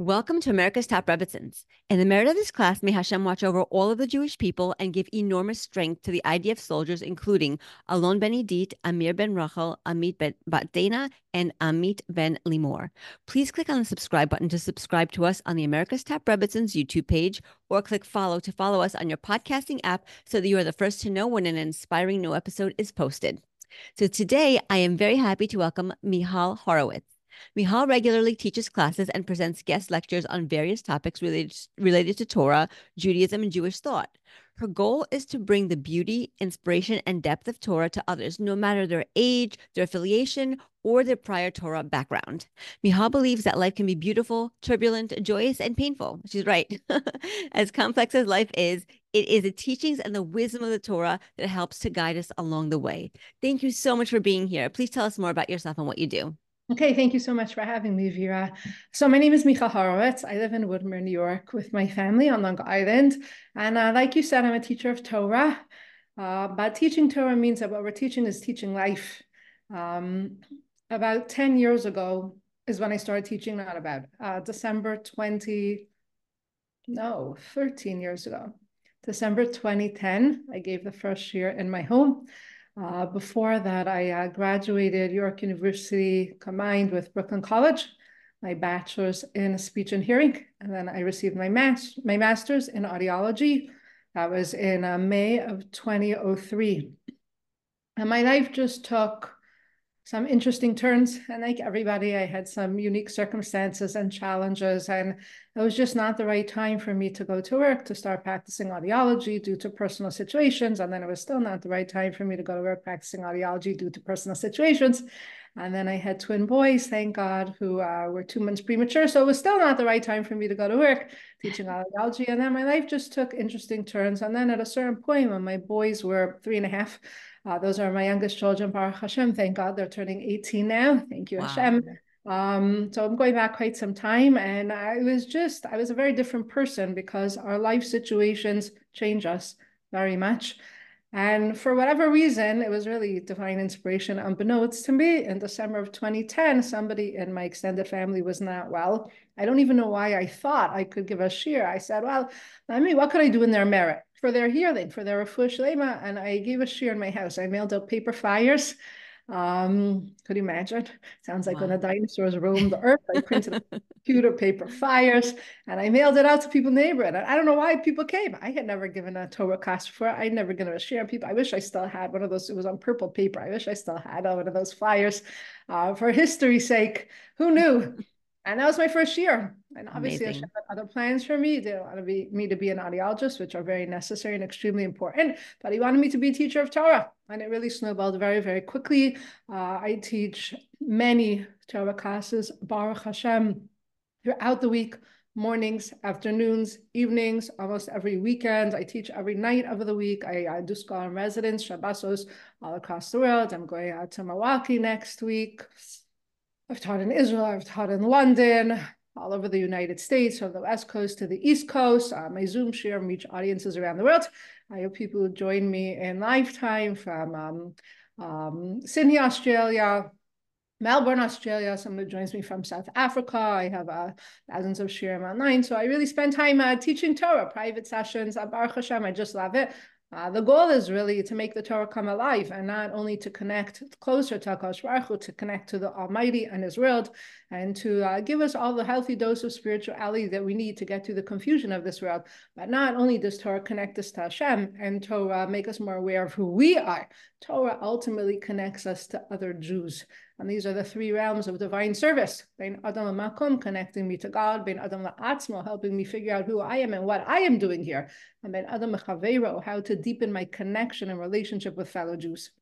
Welcome to America's Top Rebbitzins. In the merit of this class, may Hashem watch over all of the Jewish people and give enormous strength to the IDF soldiers, including Alon ben Idit, Amir ben Rachel, Amit ben Batdana, and Amit ben Limor. Please click on the subscribe button to subscribe to us on the America's Top Rebbitzins YouTube page, or click follow to follow us on your podcasting app so that you are the first to know when an inspiring new episode is posted. So today, I am very happy to welcome Michal Horowitz. Michal regularly teaches classes and presents guest lectures on various topics related, related to Torah, Judaism, and Jewish thought. Her goal is to bring the beauty, inspiration, and depth of Torah to others, no matter their age, their affiliation, or their prior Torah background. Michal believes that life can be beautiful, turbulent, joyous, and painful. She's right. as complex as life is, it is the teachings and the wisdom of the Torah that helps to guide us along the way. Thank you so much for being here. Please tell us more about yourself and what you do. Okay, thank you so much for having me, Vera. So my name is Michal Horowitz. I live in Woodmere, New York with my family on Long Island. And uh, like you said, I'm a teacher of Torah. Uh, but teaching Torah means that what we're teaching is teaching life. Um, about 10 years ago is when I started teaching, not about, uh, December 20, no, 13 years ago. December 2010, I gave the first shiur in my home. Uh, before that, I uh, graduated York University combined with Brooklyn College, my bachelor's in speech and hearing, and then I received my, mas my master's in audiology. That was in uh, May of 2003. And my life just took some interesting turns. And like everybody, I had some unique circumstances and challenges. And it was just not the right time for me to go to work to start practicing audiology due to personal situations. And then it was still not the right time for me to go to work practicing audiology due to personal situations. And then I had twin boys, thank God, who uh, were two months premature. So it was still not the right time for me to go to work teaching audiology. And then my life just took interesting turns. And then at a certain point, when my boys were three and a half, uh, those are my youngest children, Baruch Hashem. Thank God they're turning 18 now. Thank you, wow. Hashem. Um, so I'm going back quite some time, and I was just, I was a very different person because our life situations change us very much. And for whatever reason, it was really divine inspiration. Unbeknownst to me, in December of 2010, somebody in my extended family was not well. I don't even know why I thought I could give a shiur. I said, well, I mean, what could I do in their merit? For their healing, for their refuah shlema, and I gave a shiur in my house. I mailed out paper flyers. Um, could you imagine? Sounds like wow. when the dinosaurs roamed the earth. I printed computer paper flyers and I mailed it out to people in the neighborhood. And I don't know why people came. I had never given a Torah class before. I'd never given a shiur. People, I wish I still had one of those. It was on purple paper. I wish I still had one of those flyers. Uh, for history's sake, who knew? And that was my first year. And obviously, Amazing. I had other plans for me. They wanted me, me to be an audiologist, which are very necessary and extremely important. But he wanted me to be a teacher of Torah. And it really snowballed very, very quickly. Uh, I teach many Torah classes, Baruch Hashem, throughout the week, mornings, afternoons, evenings, almost every weekend. I teach every night of the week. I, I do scholar in residence, Shabbosos, all across the world. I'm going out to Milwaukee next week. I've taught in Israel, I've taught in London, all over the United States, from the West Coast to the East Coast. Uh, my Zoom shiur reach audiences around the world. I hope people who join me in lifetime from um, um, Sydney, Australia, Melbourne, Australia. Someone joins me from South Africa. I have uh, thousands of shiurim online. So I really spend time uh, teaching Torah, private sessions. Uh, Baruch Hashem, I just love it. Uh, the goal is really to make the Torah come alive and not only to connect closer to HaKadosh Baruch Hu, to connect to the Almighty and His world, and to uh, give us all the healthy dose of spirituality that we need to get through the confusion of this world. But not only does Torah connect us to Hashem and Torah make us more aware of who we are, Torah ultimately connects us to other Jews. And these are the three realms of divine service. Bein Adam Makom, connecting me to God. Bein Adam Atzmo, helping me figure out who I am and what I am doing here. And Bein Adam Chavero, how to deepen my connection and relationship with fellow Jews.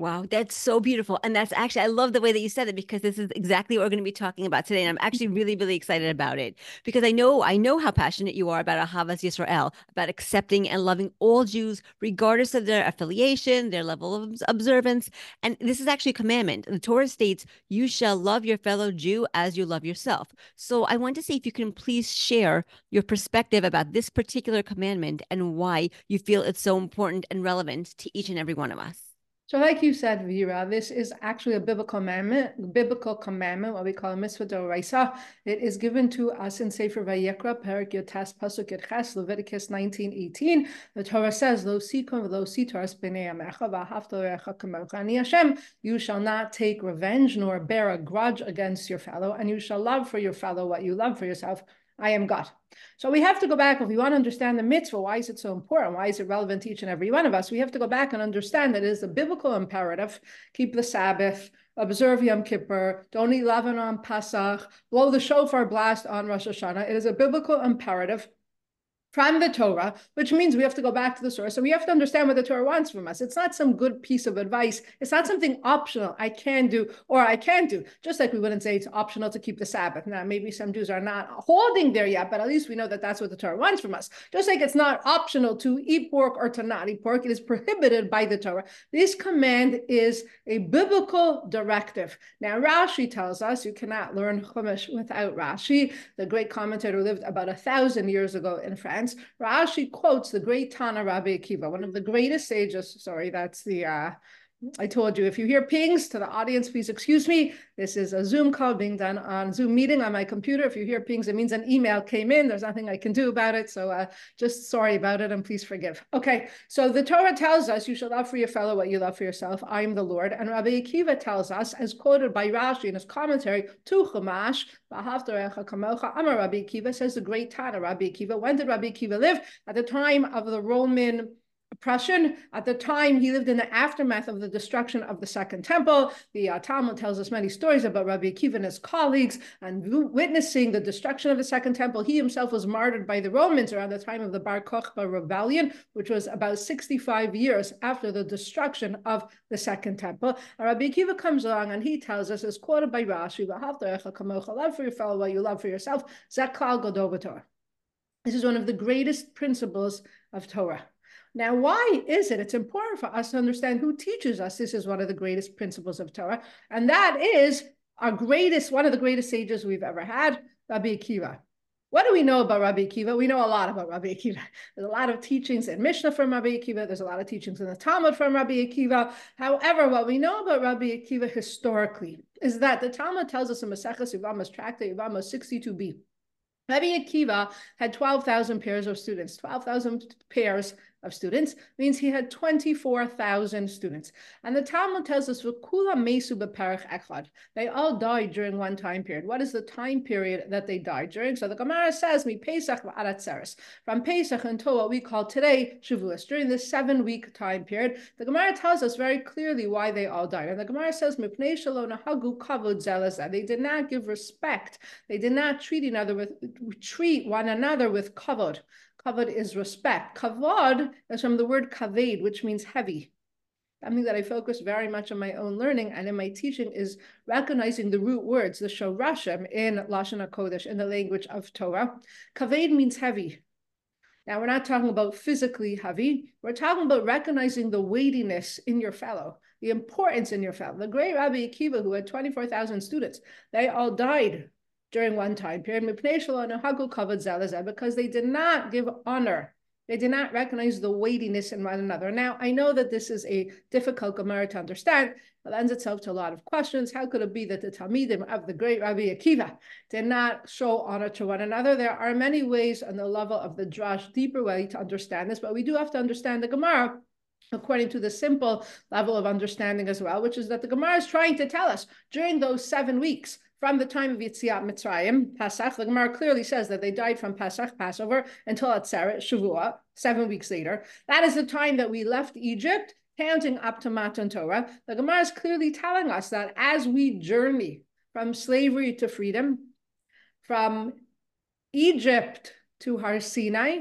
Wow, that's so beautiful. And that's actually, I love the way that you said it because this is exactly what we're going to be talking about today. And I'm actually really, really excited about it because I know, I know how passionate you are about Ahavas Yisrael, about accepting and loving all Jews, regardless of their affiliation, their level of observance. And this is actually a commandment. The Torah states, you shall love your fellow Jew as you love yourself. So I want to see if you can please share your perspective about this particular commandment and why you feel it's so important and relevant to each and every one of us. So like you said, Vera, this is actually a biblical commandment, biblical commandment, what we call a mitzvah d'oraisa. It is given to us in Sefer Vayikra, Perek Yotes Pasuk Ches, Leviticus 19:18. The Torah says, "Lo b'nei amecha v'haftorecha kamocha." Ani Hashem, you shall not take revenge nor bear a grudge against your fellow, and you shall love for your fellow what you love for yourself. I am God. So we have to go back if we want to understand the mitzvah. Why is it so important? Why is it relevant to each and every one of us? We have to go back and understand that it is a biblical imperative: keep the Sabbath, observe Yom Kippur, don't eat leaven on Pesach, blow the shofar blast on Rosh Hashanah. It is a biblical imperative from the Torah, which means we have to go back to the source. So we have to understand what the Torah wants from us. It's not some good piece of advice. It's not something optional I can do or I can't do. Just like we wouldn't say it's optional to keep the Sabbath. Now, maybe some Jews are not holding there yet, but at least we know that that's what the Torah wants from us. Just like it's not optional to eat pork or to not eat pork, it is prohibited by the Torah. This command is a biblical directive. Now, Rashi tells us you cannot learn Chumash without Rashi, the great commentator who lived about a thousand years ago in France sense, Rashi quotes the great Tana Rabbi Akiva, one of the greatest sages. Sorry, that's the uh, I told you, if you hear pings to the audience, please excuse me. This is a Zoom call being done on Zoom meeting on my computer. If you hear pings, it means an email came in. There's nothing I can do about it. So uh, just sorry about it and please forgive. Okay, so the Torah tells us you shall love for your fellow what you love for yourself. I am the Lord. And Rabbi Akiva tells us, as quoted by Rashi in his commentary, to Chumash, Amar Rabbi Akiva says the great Tana Rabbi Akiva. When did Rabbi Akiva live? At the time of the Roman oppression. At the time, he lived in the aftermath of the destruction of the Second Temple. The uh, Talmud tells us many stories about Rabbi Akiva and his colleagues and witnessing the destruction of the Second Temple. He himself was martyred by the Romans around the time of the Bar Kokhba rebellion, which was about 65 years after the destruction of the Second Temple. And Rabbi Akiva comes along and he tells us, as quoted by Rashi, love for your fellow while you love for yourself. Zakal. This is one of the greatest principles of Torah. Now, why is it? It's important for us to understand who teaches us. This is one of the greatest principles of Torah, and that is our greatest, one of the greatest sages we've ever had, Rabbi Akiva. What do we know about Rabbi Akiva? We know a lot about Rabbi Akiva. There's a lot of teachings in Mishnah from Rabbi Akiva. There's a lot of teachings in the Talmud from Rabbi Akiva. However, what we know about Rabbi Akiva historically is that the Talmud tells us in Maseches Yevamos Tractate Yevamos 62b. Rabbi Akiva had 12,000 pairs of students, 12,000 pairs of students means he had 24,000 students. And the Talmud tells us, V'kula mesu echad. They all died during one time period. What is the time period that they died during? So the Gemara says, Mi Pesach. From Pesach until what we call today, Shavuos, during this seven-week time period, the Gemara tells us very clearly why they all died. And the Gemara says, Mipnei shalom hagu kavod. They did not give respect. They did not treat another with treat one another with kavod. Kavod is respect. Kavod is from the word kaved, which means heavy. Something that I focus very much on my own learning and in my teaching is recognizing the root words, the shorashim in Lashon HaKodesh, in the language of Torah. Kaved means heavy. Now, we're not talking about physically heavy. We're talking about recognizing the weightiness in your fellow, the importance in your fellow. The great Rabbi Akiva, who had 24,000 students, they all died during one time period, because they did not give honor. They did not recognize the weightiness in one another. Now, I know that this is a difficult Gemara to understand. It lends itself to a lot of questions. How could it be that the Talmidim of the great Rabbi Akiva did not show honor to one another? There are many ways on the level of the drash, deeper way to understand this, but we do have to understand the Gemara according to the simple level of understanding as well, which is that the Gemara is trying to tell us during those seven weeks, from the time of Yitziat Mitzrayim, Pesach, the Gemara clearly says that they died from Pesach, Passover, until Atzeret, Shavua, seven weeks later. That is the time that we left Egypt, counting up to Matan Torah. The Gemara is clearly telling us that as we journey from slavery to freedom, from Egypt to Har Sinai,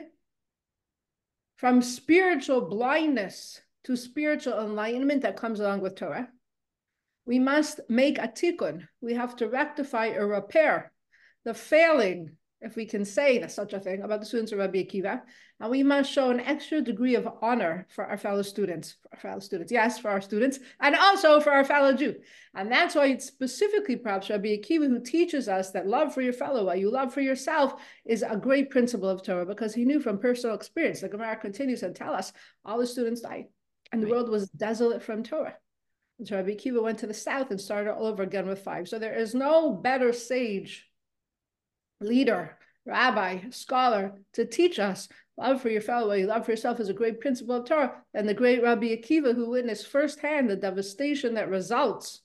from spiritual blindness to spiritual enlightenment that comes along with Torah, we must make a tikkun. We have to rectify or repair the failing, if we can say such a thing, about the students of Rabbi Akiva. And we must show an extra degree of honor for our fellow students, for our fellow students, yes, for our students, and also for our fellow Jew. And that's why it's specifically perhaps Rabbi Akiva who teaches us that love for your fellow while you love for yourself is a great principle of Torah because he knew from personal experience. The Gemara continues and tell us all the students died And the world was desolate from Torah. And so Rabbi Akiva went to the south and started all over again with five. So there is no better sage, leader, rabbi, scholar to teach us love for your fellow, love for yourself is a great principle of Torah than the great Rabbi Akiva who witnessed firsthand the devastation that results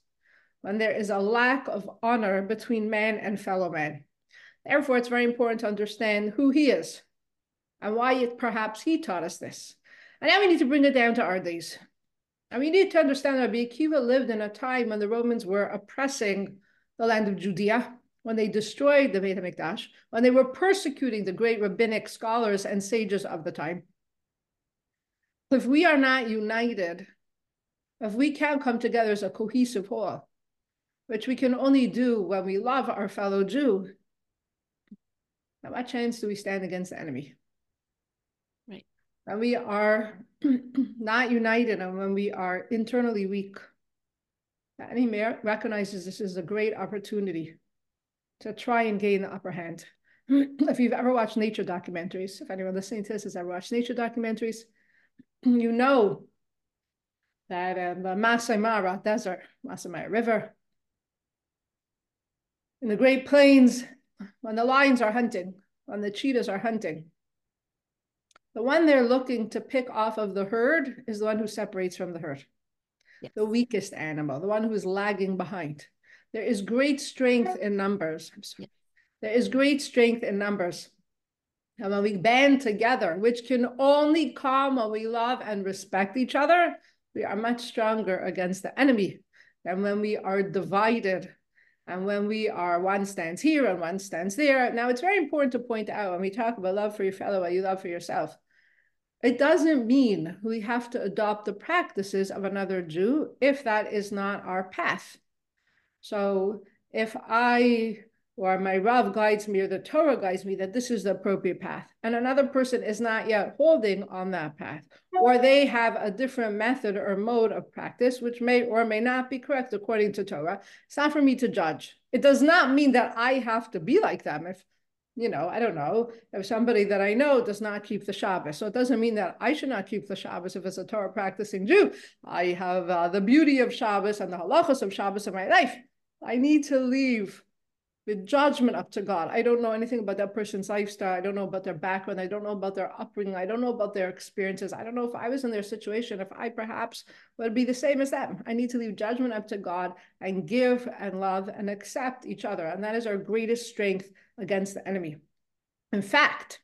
when there is a lack of honor between man and fellow man. Therefore, it's very important to understand who he is and why it, perhaps he taught us this. And now we need to bring it down to our days. And we need to understand that Rabbi Akiva lived in a time when the Romans were oppressing the land of Judea, when they destroyed the Beit HaMikdash, when they were persecuting the great rabbinic scholars and sages of the time. If we are not united, if we can't come together as a cohesive whole, which we can only do when we love our fellow Jew, now what chance do we stand against the enemy? When we are not united and when we are internally weak, the enemy recognizes this is a great opportunity to try and gain the upper hand. if you've ever watched nature documentaries, if anyone listening to this has ever watched nature documentaries, you know that in the Masai Mara desert, Masai Mara River, in the Great Plains, when the lions are hunting, when the cheetahs are hunting, the one they're looking to pick off of the herd is the one who separates from the herd, Yes. the weakest animal, the one who is lagging behind. There is great strength in numbers. Sorry. There is great strength in numbers. And when we band together, which can only come when we love and respect each other, we are much stronger against the enemy than when we are divided and when we are one stands here and one stands there. Now, it's very important to point out when we talk about love for your fellow, what you love for yourself. It doesn't mean we have to adopt the practices of another Jew if that is not our path. So if I or my Rav guides me or the Torah guides me that this is the appropriate path, and another person is not yet holding on that path, or they have a different method or mode of practice, which may or may not be correct according to Torah, it's not for me to judge. It does not mean that I have to be like them. If you know, I don't know, if somebody that I know does not keep the Shabbos. So it doesn't mean that I should not keep the Shabbos if it's a Torah practicing Jew. I have uh, the beauty of Shabbos and the halachas of Shabbos in my life. I need to leave the judgment up to God. I don't know anything about that person's lifestyle. I don't know about their background. I don't know about their upbringing. I don't know about their experiences. I don't know if I was in their situation, if I perhaps would be the same as them. I need to leave judgment up to God and give and love and accept each other. And that is our greatest strength against the enemy. In fact,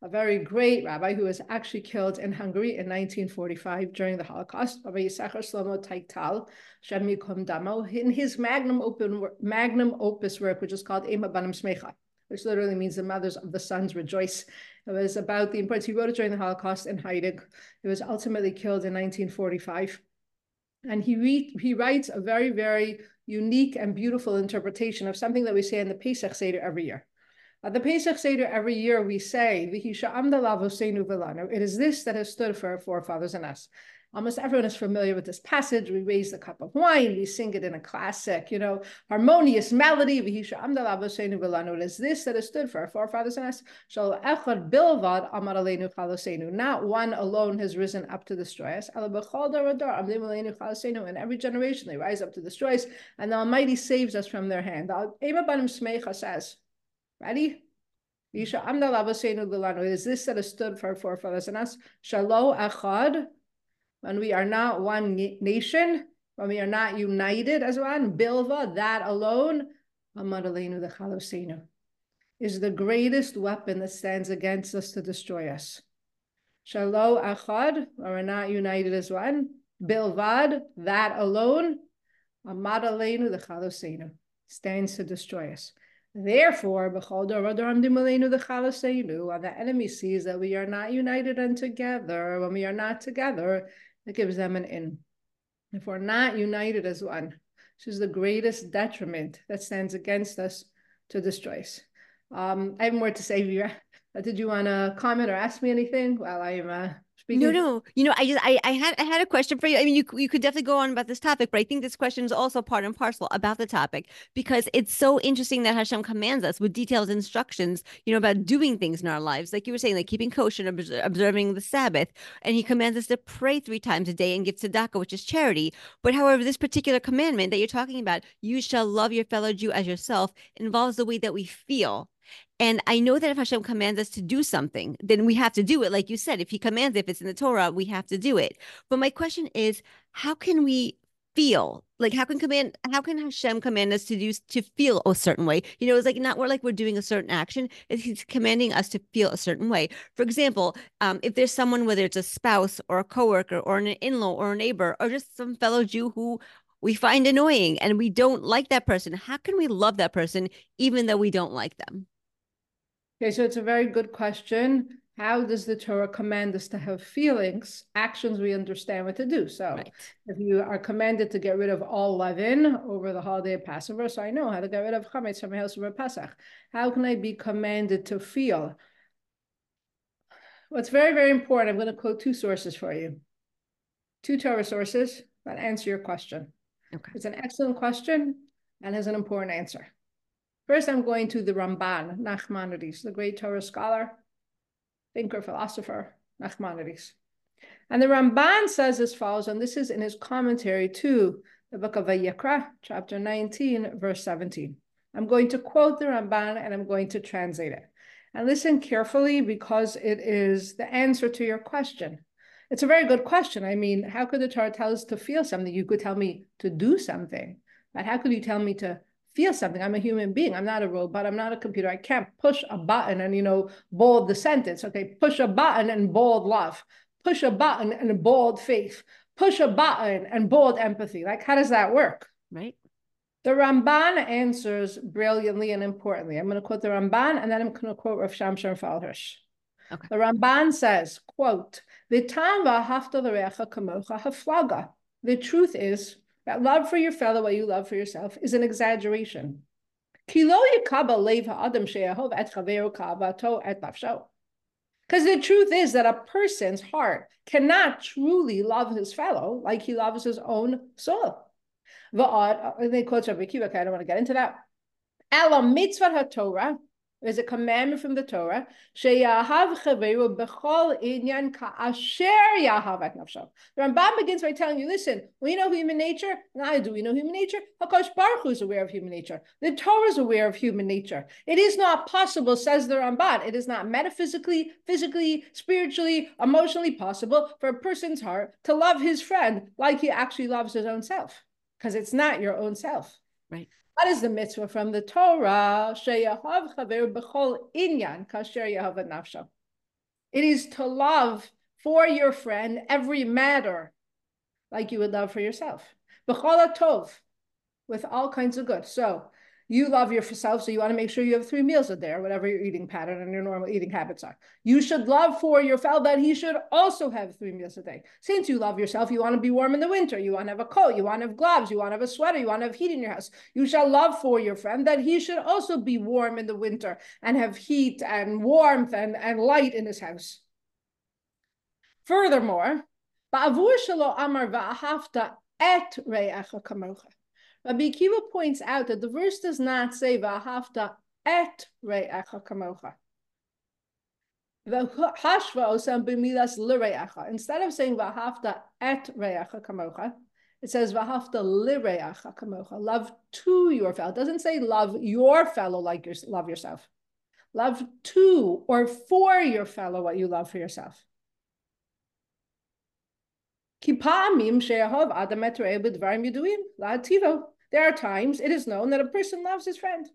a very great rabbi who was actually killed in Hungary in 1945 during the Holocaust, Rabbi Yisachar Shlomo Teichtal, Shem Yikom Damo, in his magnum, open, magnum opus work, which is called Ema Banim Smecha, which literally means the mothers of the sons rejoice. It was about the importance. He wrote it during the Holocaust in Heidig. It was ultimately killed in 1945. And he, re- he writes a very, very unique and beautiful interpretation of something that we say in the Pesach Seder every year. At the Pesach Seder every year we say, It is this that has stood for our forefathers and us. Almost everyone is familiar with this passage. We raise the cup of wine, we sing it in a classic, you know, harmonious melody. Is this that has stood for our forefathers and us. Not one alone has risen up to destroy us. In every generation they rise up to destroy us, and the Almighty saves us from their hand. The says, Ready? Is this that has stood for our forefathers and us. Shalom Achad. When we are not one nation, when we are not united as one, Bilva, that alone, is the greatest weapon that stands against us to destroy us. Shalom Achad, we're not united as one, Bilvad, that alone, Amadalenu the Chalosenu, stands to destroy us. Therefore, the enemy sees that we are not united and together, when we are not together, it gives them an in. If we're not united as one, this is the greatest detriment that stands against us to destroy us. Um, I have more to say, Vera. Did you want to comment or ask me anything while I am uh, no, no. You know, I just I, I had I had a question for you. I mean, you you could definitely go on about this topic, but I think this question is also part and parcel about the topic because it's so interesting that Hashem commands us with detailed instructions, you know, about doing things in our lives, like you were saying, like keeping kosher and observing the Sabbath, and He commands us to pray three times a day and give tzedakah, which is charity. But however, this particular commandment that you're talking about, you shall love your fellow Jew as yourself, involves the way that we feel. And I know that if Hashem commands us to do something, then we have to do it. Like you said, if he commands, if it's in the Torah, we have to do it. But my question is, how can we feel? Like how can command how can Hashem command us to do to feel a certain way? You know, it's like not we're like we're doing a certain action, it's he's commanding us to feel a certain way. For example, um, if there's someone, whether it's a spouse or a coworker or an in-law or a neighbor or just some fellow Jew who we find annoying and we don't like that person, how can we love that person even though we don't like them? Okay, so it's a very good question. How does the Torah command us to have feelings? Actions we understand what to do. So right. if you are commanded to get rid of all leaven over the holiday of Passover, so I know how to get rid of chametz from my house over Pesach. How can I be commanded to feel? What's very, very important, I'm going to quote two sources for you. Two Torah sources that answer your question. Okay. It's an excellent question and has an important answer. First, I'm going to the Ramban, Nachmanides, the great Torah scholar, thinker, philosopher, Nachmanides. And the Ramban says as follows, and this is in his commentary to the book of Vayikra, chapter 19, verse 17. I'm going to quote the Ramban and I'm going to translate it. And listen carefully because it is the answer to your question. It's a very good question. I mean, how could the Torah tell us to feel something? You could tell me to do something, but how could you tell me to feel something. I'm a human being. I'm not a robot. I'm not a computer. I can't push a button and, you know, bold the sentence. Okay. Push a button and bold love. Push a button and bold faith. Push a button and bold empathy. Like, how does that work? Right. The Ramban answers brilliantly and importantly. I'm going to quote the Ramban and then I'm going to quote Rav Shamshon Raphael Hirsch. Okay. The Ramban says, quote, the Tana hafta the Recha kamocha haflaga. the truth is that love for your fellow what you love for yourself is an exaggeration. Because the truth is that a person's heart cannot truly love his fellow like he loves his own soul. Uh, they quote Rabbi Akiva, I don't want to get into that. Torah there's a commandment from the Torah. The Ramban begins by telling you, listen, we know human nature. Now do we know human nature? Hakadosh Baruch Hu is aware of human nature. The Torah is aware of human nature. It is not possible, says the Ramban. It is not metaphysically, physically, spiritually, emotionally possible for a person's heart to love his friend like he actually loves his own self, because it's not your own self. Right. What is the mitzvah from the Torah? It is to love for your friend every matter like you would love for yourself. With all kinds of good. So you love yourself, so you want to make sure you have three meals a day or whatever your eating pattern and your normal eating habits are. You should love for your fellow that he should also have three meals a day. Since you love yourself, you want to be warm in the winter, you want to have a coat, you want to have gloves, you want to have a sweater, you want to have heat in your house. You shall love for your friend that he should also be warm in the winter and have heat and warmth and, and light in his house. Furthermore, Ba'avur shelo amar va'ahavta et Rabbi Akiva points out that the verse does not say "Va'hafta et re'echa kamocha." Instead of saying "Va'hafta et re'echa kamocha," it says "Va'hafta lire'echa kamocha." Love to your fellow. It doesn't say love your fellow like you love yourself. Love to or for your fellow what you love for yourself. There are times it is known that a person loves his friend.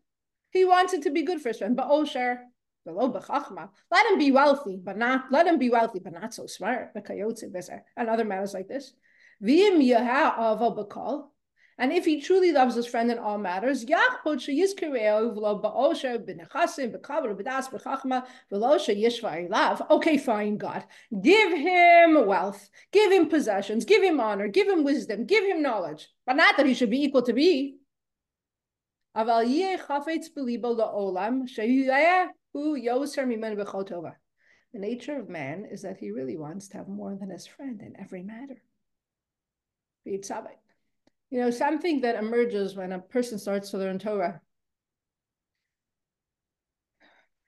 He wants it to be good for his friend, but oh, sure. Oh, let him be wealthy, but not let him be wealthy, but not so smart. And other matters like this. And if he truly loves his friend in all matters, okay, fine, God. Give him wealth, give him possessions, give him honor, give him wisdom, give him knowledge, but not that he should be equal to me. The nature of man is that he really wants to have more than his friend in every matter. You know, something that emerges when a person starts to learn Torah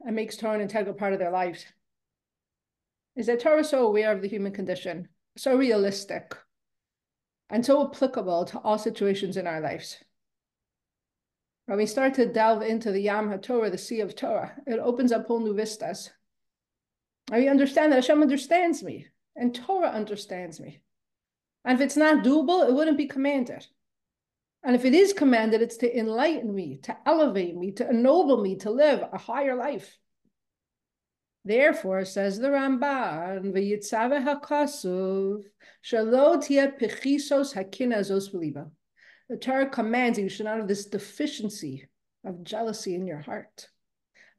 and makes Torah an integral part of their lives is that Torah is so aware of the human condition, so realistic, and so applicable to all situations in our lives. When we start to delve into the Yam HaTorah, the Sea of Torah, it opens up whole new vistas. And we understand that Hashem understands me, and Torah understands me. And if it's not doable, it wouldn't be commanded. And if it is commanded, it's to enlighten me, to elevate me, to ennoble me, to live a higher life. Therefore, says the Ramban, v'yitzave hakasuv, shalo tia pechisos hakinazos beliba. The Torah commands you should not have this deficiency of jealousy in your heart.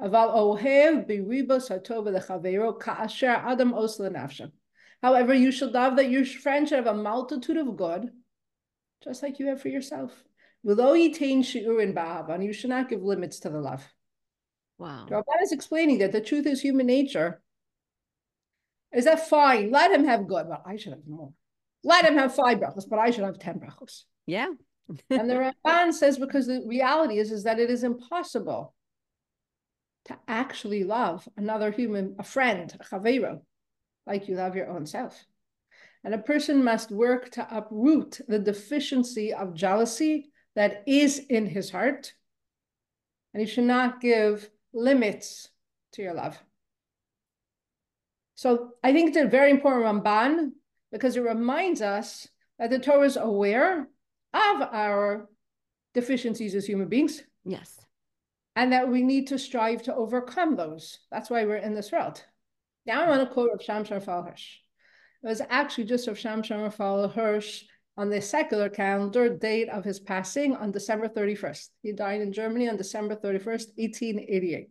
Aval ohev biribos hatov lechavero ka'asher adam os lenafshem. However, you should love that your friend should have a multitude of good, just like you have for yourself. Below yitain shi'urin ba'avan, you should not give limits to the love. Wow. Ramban is explaining that the truth is human nature. Is that fine? Let him have good, but I should have more. Let him have five brachos, but I should have 10 brachos. Yeah. and the Ramban says because the reality is, is that it is impossible to actually love another human, a friend, a chavero, like you love your own self. And a person must work to uproot the deficiency of jealousy that is in his heart. And he should not give limits to your love. So I think it's a very important Ramban because it reminds us that the Torah is aware of our deficiencies as human beings. Yes. And that we need to strive to overcome those. That's why we're in this world. Now I want to quote Rav Shamshon Raphael It was actually just Rav Shamshon Raphael on the secular calendar date of his passing on December 31st. He died in Germany on December 31st, 1888.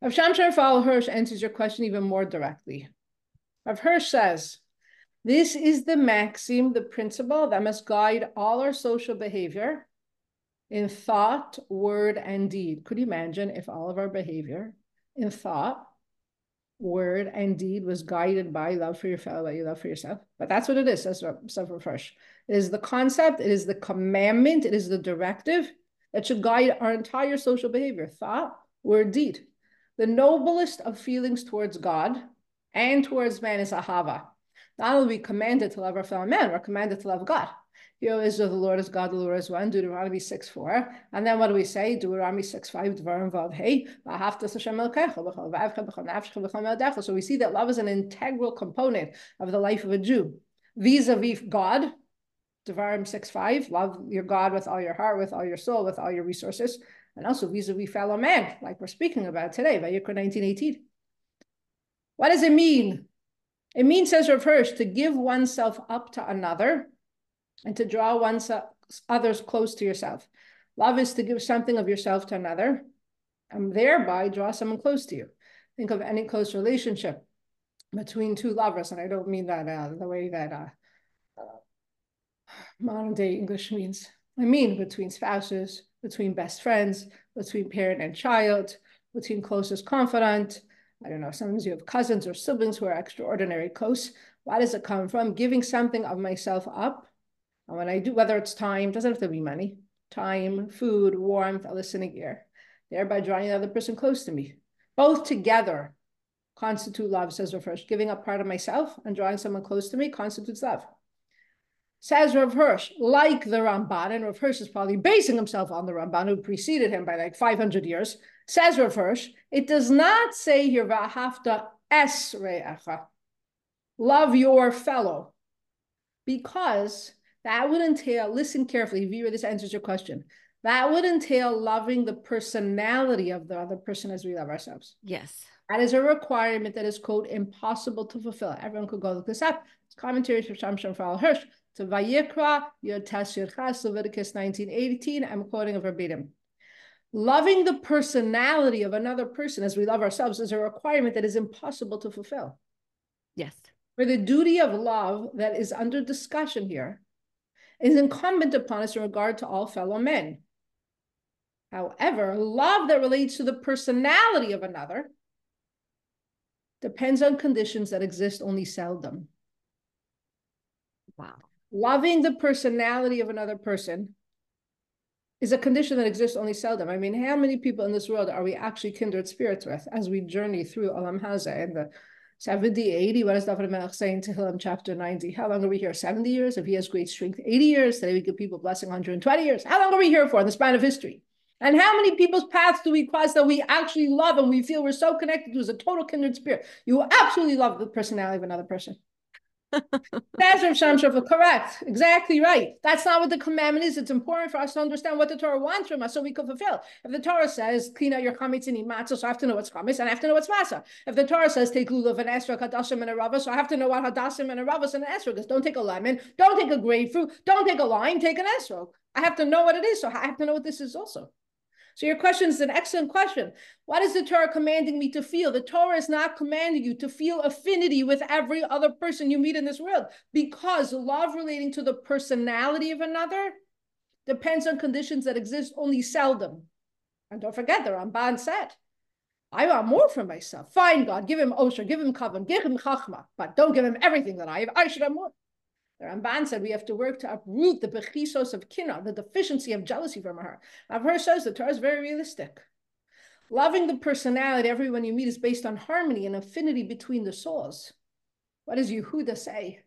Rav Shamshon Raphael Hirsch answers your question even more directly. Rav Hirsch says, this is the maxim, the principle that must guide all our social behavior in thought, word, and deed. Could you imagine if all of our behavior in thought, word, and deed was guided by love for your fellow, you love for yourself? But that's what it is, says Sefer Fresh. It is the concept, it is the commandment, it is the directive that should guide our entire social behavior, thought, word, deed. The noblest of feelings towards God and towards man is ahava. Not only we commanded to love our fellow man, we're commanded to love God. Hear Israel, the Lord is God, the Lord is one, Deuteronomy 6 4. And then what do we say? Deuteronomy 6 5, Dvarim So we see that love is an integral component of the life of a Jew. Vis-a-vis God, Devarim 6 5, love your God with all your heart, with all your soul, with all your resources, and also vis-a-vis fellow man, like we're speaking about today, Vayikra 1918. What does it mean? It means, says Rav Hirsch, to give oneself up to another and to draw one's others close to yourself. Love is to give something of yourself to another and thereby draw someone close to you. Think of any close relationship between two lovers, and I don't mean that uh, the way that uh, uh, modern day English means. I mean between spouses, between best friends, between parent and child, between closest confidant. I don't know, sometimes you have cousins or siblings who are extraordinary close. Why does it come from? Giving something of myself up and when I do, whether it's time, doesn't have to be money, time, food, warmth, a listening thereby drawing the other person close to me. Both together constitute love, says Rav. Giving up part of myself and drawing someone close to me constitutes love. Says Rav Hirsch, like the Ramban, and Rav Hirsch is probably basing himself on the Ramban who preceded him by like 500 years, says Rav Hirsch, it does not say here, v'ahavta es re'echa, love your fellow, because that would entail, listen carefully, viewer, this answers your question. That would entail loving the personality of the other person as we love ourselves. Yes. That is a requirement that is, quote, impossible to fulfill. Everyone could go look this up. It's commentary from Shamshon Raphael Hirsch to Vayikra, Yotas Yirchas, Leviticus 1918. I'm quoting a verbatim. Loving the personality of another person as we love ourselves is a requirement that is impossible to fulfill. Yes. For the duty of love that is under discussion here is incumbent upon us in regard to all fellow men. However, love that relates to the personality of another depends on conditions that exist only seldom. Wow. Loving the personality of another person is a condition that exists only seldom. I mean, how many people in this world are we actually kindred spirits with as we journey through Olam Hazeh and the 70, 80, what is David Melech saying to Tehillim chapter 90? How long are we here? 70 years? If he has great strength, 80 years. Today we give people blessing 120 years. How long are we here for in the span of history? And how many people's paths do we cross that we actually love and we feel we're so connected to as a total kindred spirit? You absolutely love the personality of another person. That's Rav Shamshon, correct. Exactly right. That's not what the commandment is. It's important for us to understand what the Torah wants from us so we can fulfill. If the Torah says, clean out your chametz and eat matzah, so I have to know what's chametz and I have to know what's matzah. If the Torah says, take lulav and esrog, hadashim and a rava, so I have to know what hadashim and a ravas and an esrog is. Don't take a lemon, don't take a grapefruit, don't take a lime, take an esrog. I have to know what it is, so I have to know what this is also. So your question is an excellent question. What is the Torah commanding me to feel? The Torah is not commanding you to feel affinity with every other person you meet in this world because love relating to the personality of another depends on conditions that exist only seldom. And don't forget, the Ramban said, I want more for myself. Fine, God, give him Osher, give him Kavan, give him Chachma, but don't give him everything that I have. I should have more. The Ramban said we have to work to uproot the bechisos of kina, the deficiency of jealousy from our heart. Avher says the Torah is very realistic. Loving the personality everyone you meet is based on harmony and affinity between the souls. What does Yehuda say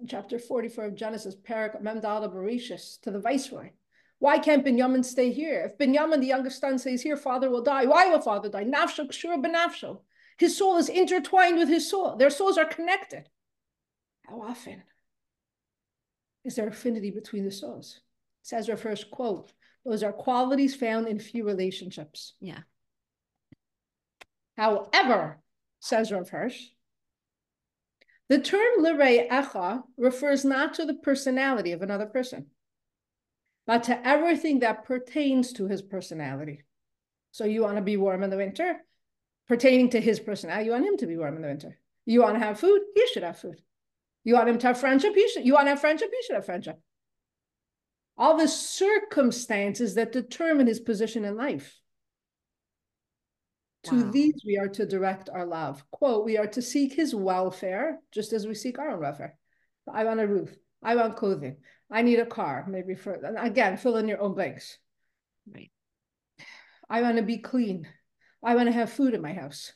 in chapter 44 of Genesis, Parak Memdala Bereshis, to the viceroy? Why can't Binyamin stay here? If Binyamin, the youngest son, stays here, father will die. Why will father die? Nafsho kshura benafsho. His soul is intertwined with his soul. Their souls are connected. How often? Is there affinity between the souls. Says our first quote, those are qualities found in few relationships. Yeah. However, says Rav Hirsch, the term lirei echa refers not to the personality of another person, but to everything that pertains to his personality. So you want to be warm in the winter, pertaining to his personality, you want him to be warm in the winter. You want to have food, he should have food. You want him to have friendship? You should. You want to have friendship? You should have friendship. All the circumstances that determine his position in life. Wow. To these we are to direct our love. Quote, we are to seek his welfare, just as we seek our own welfare. I want a roof. I want clothing. I need a car, maybe for again, fill in your own blanks. Right. I want to be clean. I want to have food in my house.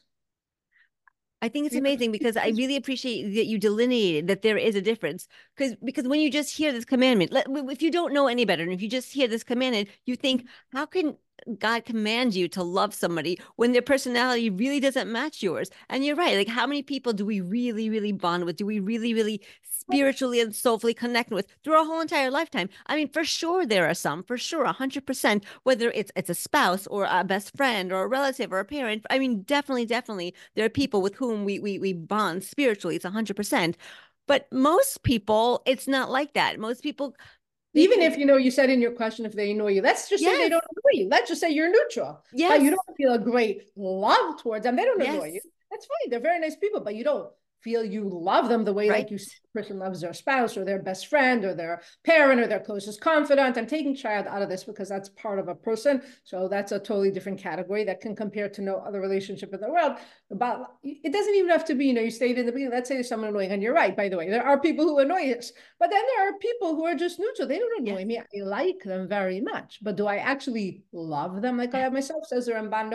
I think it's amazing because I really appreciate that you delineated that there is a difference. Because because when you just hear this commandment, if you don't know any better, and if you just hear this commandment, you think, mm-hmm. how can God command you to love somebody when their personality really doesn't match yours? And you're right. Like, how many people do we really, really bond with? Do we really, really spiritually and soulfully connect with through our whole entire lifetime. I mean, for sure there are some, for sure, hundred percent, whether it's it's a spouse or a best friend or a relative or a parent. I mean, definitely, definitely, there are people with whom we we we bond spiritually. It's hundred percent. But most people, it's not like that. Most people even if you know you said in your question if they annoy you let's just yes. say they don't agree let's just say you're neutral yeah you don't feel a great love towards them they don't yes. annoy you that's fine they're very nice people but you don't feel you love them the way right. like you person loves their spouse or their best friend or their parent or their closest confidant. I'm taking child out of this because that's part of a person. So that's a totally different category that can compare to no other relationship in the world. But it doesn't even have to be, you know, you stated in the beginning, let's say there's someone annoying, and you're right, by the way, there are people who annoy us, but then there are people who are just neutral. They don't annoy me. I like them very much, but do I actually love them like I have myself? Says the Ramban,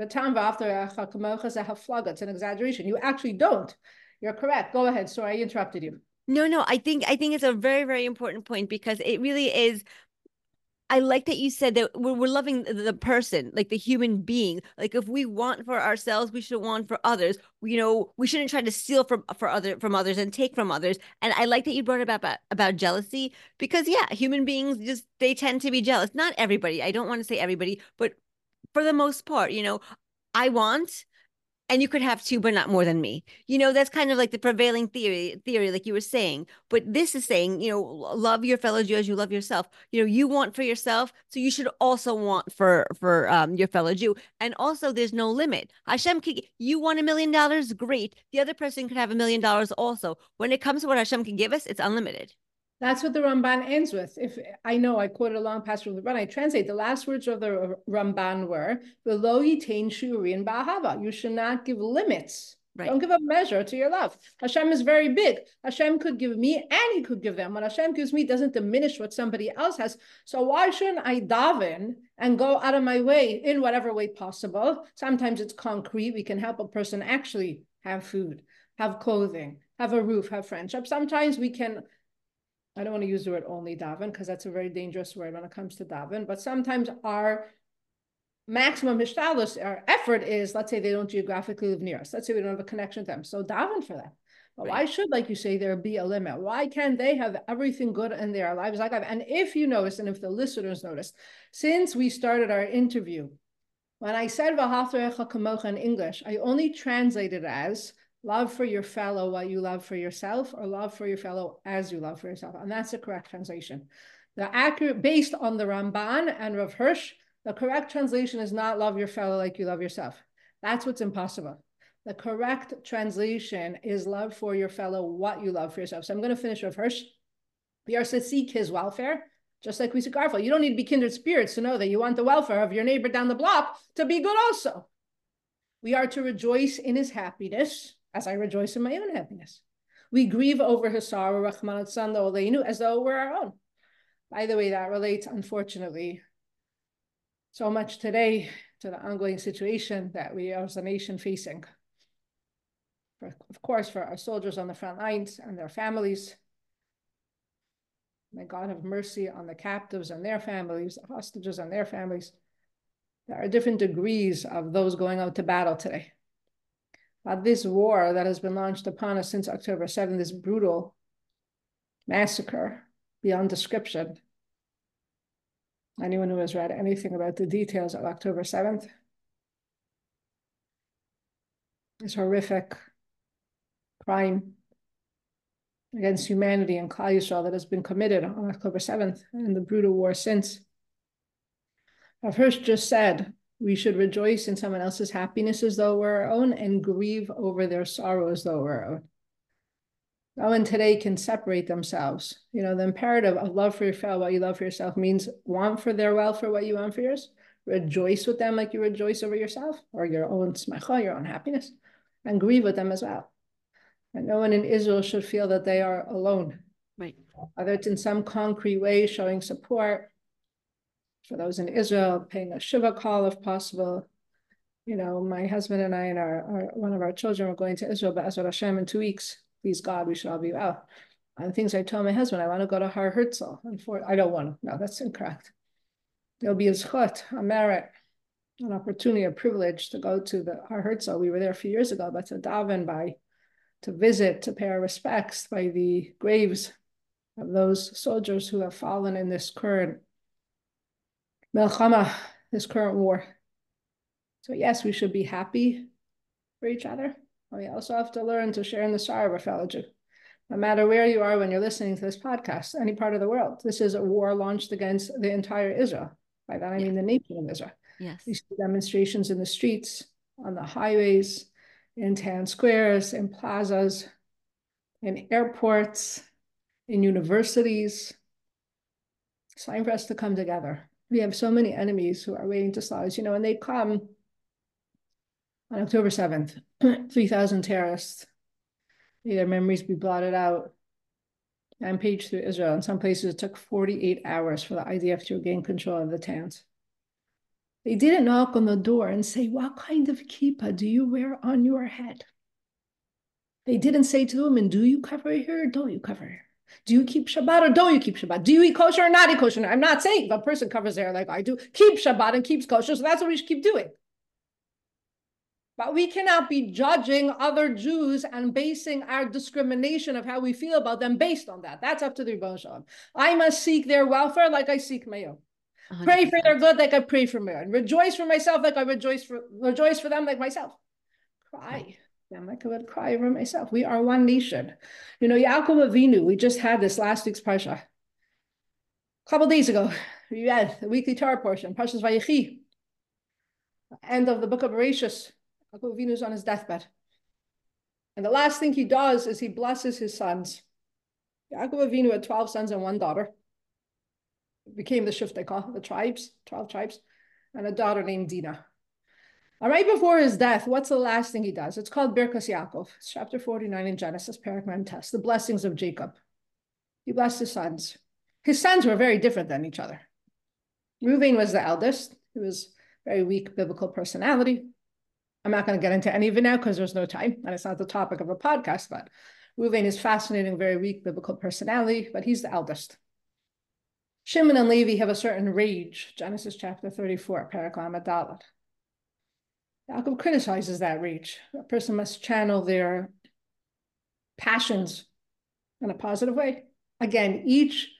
no, you don't. It's an exaggeration. You actually don't. You're correct. Go ahead. Sorry, I interrupted you. No, no, I think I think it's a very, very important point because it really is. I like that you said that we're, we're loving the person, like the human being. Like if we want for ourselves, we should want for others. You know, we shouldn't try to steal from for other from others and take from others. And I like that you brought about about, uh, about jealousy because yeah, human beings just they tend to be jealous. Not everybody. I don't want to say everybody, but for the most part, you know, I want and you could have two but not more than me. You know that's kind of like the prevailing theory theory like you were saying. But this is saying you know love your fellow jew as you love yourself. You know you want for yourself so you should also want for for um, your fellow jew. And also there's no limit. Hashem could you want a million dollars? Great. The other person could have a million dollars also. When it comes to what hashem can give us it's unlimited That's what the Ramban ends with. If I know I quoted a long passage from the Ramban, I translate the last words of the Ramban were "Below yitain shurin bahava." You should not give limits. Right. Don't give a measure to your love. Hashem is very big. Hashem could give me and He could give them. What Hashem gives me doesn't diminish what somebody else has. So why shouldn't I daven and go out of my way in whatever way possible? Sometimes it's concrete. We can help a person actually have food, have clothing, have a roof, have friendship. Sometimes we can I don't want to use the word only daven because that's a very dangerous word when it comes to daven, but sometimes our maximum hishtadlus, our effort is, let's say they don't geographically live near us. Let's say we don't have a connection to them. So daven for them. But right. why should, like you say, there be a limit? Why can't they have everything good in their lives like I've? And if you notice, and if the listeners notice, since we started our interview, when I said Vahavterecha in English, I only translated as love for your fellow what you love for yourself, or love for your fellow as you love for yourself. And that's the correct translation. The accurate, based on the Ramban and Rav Hirsch, the correct translation is not love your fellow like you love yourself. That's what's impossible. The correct translation is love for your fellow what you love for yourself. So I'm going to finish Rav Hirsch. We are to seek his welfare, just like we seek our welfare. You don't need to be kindred spirits to know that you want the welfare of your neighbor down the block to be good also. We are to rejoice in his happiness as I rejoice in my own happiness. We grieve over his sorrow, Rahman Oleinu, as though we're our own. By the way, that relates, unfortunately, so much today to the ongoing situation that we as a nation facing. For, of course, for our soldiers on the front lines and their families. May God have mercy on the captives and their families, the hostages and their families. There are different degrees of those going out to battle today. But this war that has been launched upon us since October 7th, this brutal massacre beyond description. Anyone who has read anything about the details of October 7th, this horrific crime against humanity and Klal Yisrael that has been committed on October 7th and the brutal war since. I've first just said we should rejoice in someone else's happiness as though we're our own and grieve over their sorrow as though we're our own. Oh, no one today can separate themselves. You know, the imperative of love for your fellow, what you love for yourself, means want for their welfare, what you want for yours. Rejoice with them like you rejoice over yourself or your own simcha, your own happiness, and grieve with them as well. And no one in Israel should feel that they are alone. Right. Whether it's in some concrete way, showing support, for those in Israel, paying a Shiva call if possible. You know, my husband and I and our, our one of our children are going to Israel, but Ezra Hashem in two weeks. Please God, we should all be well. And things I told my husband, I want to go to Har Herzl. And for I don't want to. No, that's incorrect. There'll be a zchut, a merit, an opportunity, a privilege to go to the Har Herzl. We were there a few years ago, but to daven by, to visit, to pay our respects by the graves of those soldiers who have fallen in this current Milchama, this current war. So yes, we should be happy for each other. We also have to learn to share in the sorrow of our fellow Jew. No matter where you are when you're listening to this podcast, any part of the world, this is a war launched against the entire Israel. By that I mean the nation of Israel. Yes. We see demonstrations in the streets, on the highways, in town squares, in plazas, in airports, in universities. It's time for us to come together we have so many enemies who are waiting to slaughter us, you know, and they come on October 7th, 3,000 terrorists, may their memories be blotted out, rampage through Israel. In some places, it took 48 hours for the IDF to gain control of the towns. They didn't knock on the door and say, What kind of kippah do you wear on your head? They didn't say to the women, Do you cover here or don't you cover here? Do you keep Shabbat or don't you keep Shabbat? Do you eat kosher or not eat kosher? I'm not saying if a person covers their like I do, keep Shabbat and keeps kosher. So that's what we should keep doing. But we cannot be judging other Jews and basing our discrimination of how we feel about them based on that. That's up to the Rebbe Shalom. I must seek their welfare like I seek my own. 100%. Pray for their good like I pray for my own. Rejoice for myself like I rejoice for rejoice for them like myself. Cry. I'm like I would cry over myself. We are one nation. You know, Yaakov Avinu, we just had this last week's Parsha. A couple days ago, we read the weekly Torah portion, Parshas Vayechi, end of the book of Bereshis. Yaakov Avinu is on his deathbed. And the last thing he does is he blesses his sons. Yaakov Avinu had 12 sons and one daughter. It became the shift they call the tribes, 12 tribes, and a daughter named Dinah. All right before his death, what's the last thing he does? It's called Birkas Yaakov. It's chapter 49 in Genesis, Parak Test, the blessings of Jacob. He blessed his sons. His sons were very different than each other. Reuven was the eldest. He was very weak biblical personality. I'm not going to get into any of it now because there's no time and it's not the topic of a podcast, but Reuven is fascinating, very weak biblical personality, but he's the eldest. Shimon and Levi have a certain rage, Genesis chapter 34, Perek Lamed Dalet. Yaakov criticizes that reach. A person must channel their passions in a positive way. Again, each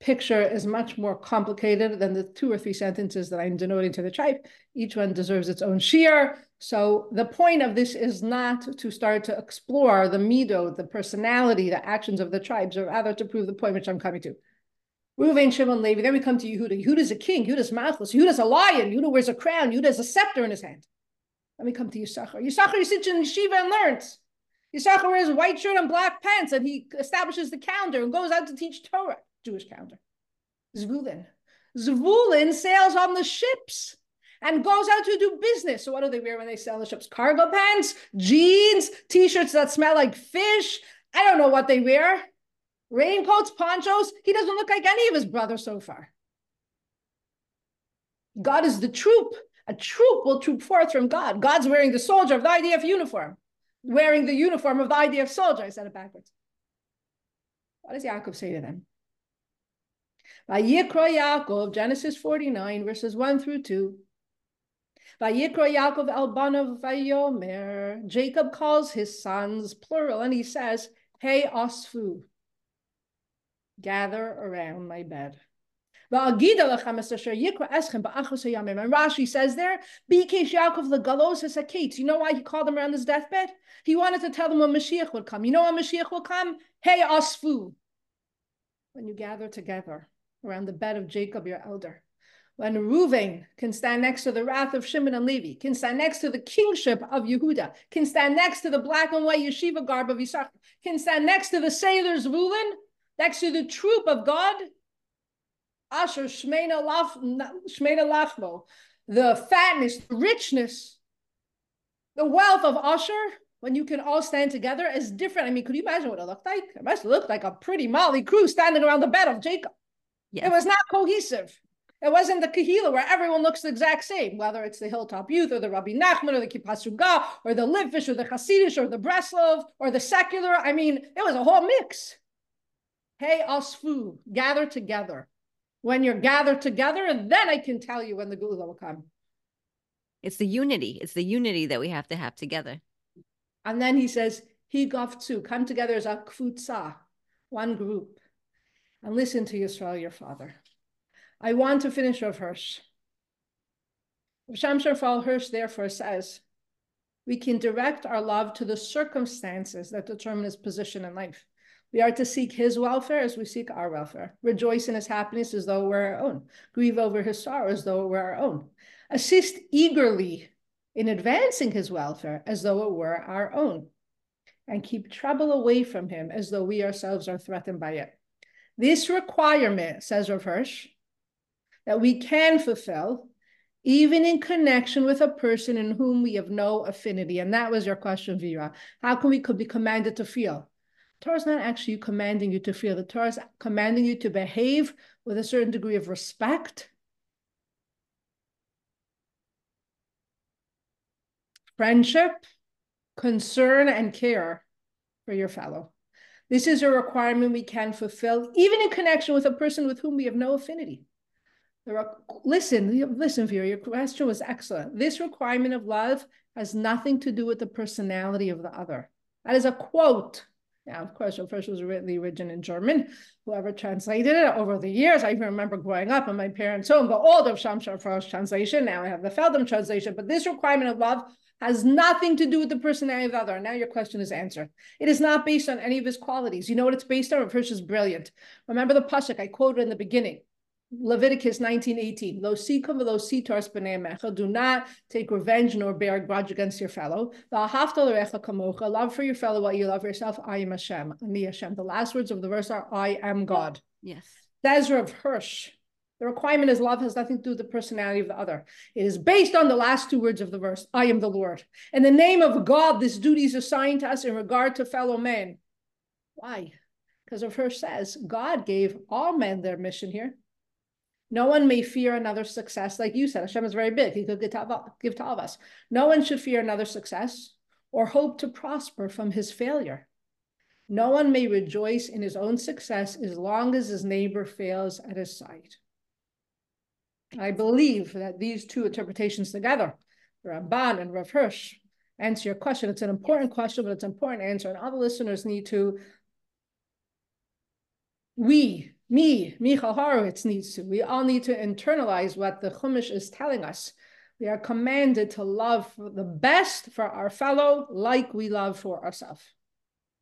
picture is much more complicated than the two or three sentences that I'm denoting to the tribe. Each one deserves its own shiur. So the point of this is not to start to explore the mido, the personality, the actions of the tribes, or rather to prove the point which I'm coming to. Reuven, Shimon, Levi. Then we come to Yehuda. Yehuda's a king. Yehuda's Malchus. Yehuda's a lion. Yehuda wears a crown. Yehuda has a scepter in his hand. Then me come to Yisachar. Yisachar sits in yeshiva and learns. Yisachar wears white shirt and black pants, and he establishes the calendar and goes out to teach Torah, Jewish calendar. Zvulun. Zvulun sails on the ships and goes out to do business. So what do they wear when they sail the ships? Cargo pants, jeans, t-shirts that smell like fish. I don't know what they wear. Raincoats, ponchos. He doesn't look like any of his brothers so far. Gad is the troop. A troop will troop forth from Gad. Gad's wearing the soldier of the IDF uniform, wearing the uniform of the IDF soldier. I said it backwards. What does Yaakov say to them? Vayikra Yaakov, Genesis 49, verses 1 through 2. Vayikra Yaakov Elbanav Vayomer. Jacob calls his sons, plural, and he says, Hey Osfu, gather around my bed. And Rashi says there, Bikesh Yaakov legalos hesaketz. You know why he called them around his deathbed? He wanted to tell them when Mashiach would come. You know when Mashiach will come? Hey Asfu. When you gather together around the bed of Jacob, your elder. When Reuven can stand next to the wrath of Shimon and Levi, can stand next to the kingship of Yehuda, can stand next to the black and white yeshiva garb of Yisachar, can stand next to the sailors ruling, next to the troop of Gad, Asher Shmena Lachmo, the fatness, the richness, the wealth of Asher, when you can all stand together is different. I mean, could you imagine what it looked like? It must look like a pretty Molly crew standing around the bed of Jacob. Yes. It was not cohesive. It wasn't the Kahila where everyone looks the exact same, whether it's the Hilltop Youth or the Rabbi Nachman or the Kippah or the Litvish or the Hasidish or the Breslov or the secular. I mean, it was a whole mix. Hey, Osfu, gather together. When you're gathered together, and then I can tell you when the Geula will come. It's the unity. It's the unity that we have to have together. And then he says, He gavtsu, come together as a kfutsa, one group and listen to Yisrael, your father. I want to finish Rav Hirsch. Shamshon Raphael Hirsch therefore says, we can direct our love to the circumstances that determine his position in life. We are to seek his welfare as we seek our welfare, rejoice in his happiness as though we're our own, grieve over his sorrow as though we're our own, assist eagerly in advancing his welfare as though it were our own, and keep trouble away from him as though we ourselves are threatened by it. This requirement, says Rav Hirsch, that we can fulfill even in connection with a person in whom we have no affinity. And that was your question, Vera. How can we could be commanded to feel? Torah is not actually commanding you to feel. The Torah is commanding you to behave with a certain degree of respect, friendship, concern, and care for your fellow. This is a requirement we can fulfill, even in connection with a person with whom we have no affinity. Are, listen, listen, Vera, your question was excellent. This requirement of love has nothing to do with the personality of the other. That is a quote. Now, of course, the first was written in German. Whoever translated it over the years, I even remember growing up in my parents' home, the old of Shamshar Frost translation. Now I have the Feldheim translation. But this requirement of love has nothing to do with the personality of the other. Now your question is answered. It is not based on any of his qualities. You know what it's based on? First is brilliant. Remember the pasuk I quoted in the beginning. Leviticus 19:18. Lo sikum velo sitars b'nei Do not take revenge nor bear a grudge against your fellow. kamocha. Love for your fellow what you love yourself. I am Hashem. Ani Hashem. The last words of the verse are I am God. Yes. Ezra of Hirsch. The requirement is love has nothing to do with the personality of the other. It is based on the last two words of the verse, I am the Lord. In the name of God, this duty is assigned to us in regard to fellow men. Why? Because of Hirsch says, God gave all men their mission here. No one may fear another success. Like you said, Hashem is very big. He could give to all of us. No one should fear another success or hope to prosper from his failure. No one may rejoice in his own success as long as his neighbor fails at his side. I believe that these two interpretations together, Ramban and Rav Hirsch, answer your question. It's an important question, but it's an important answer. And all the listeners need to, we, me, Michal Horowitz needs to, we all need to internalize what the Chumash is telling us. We are commanded to love the best for our fellow like we love for ourselves.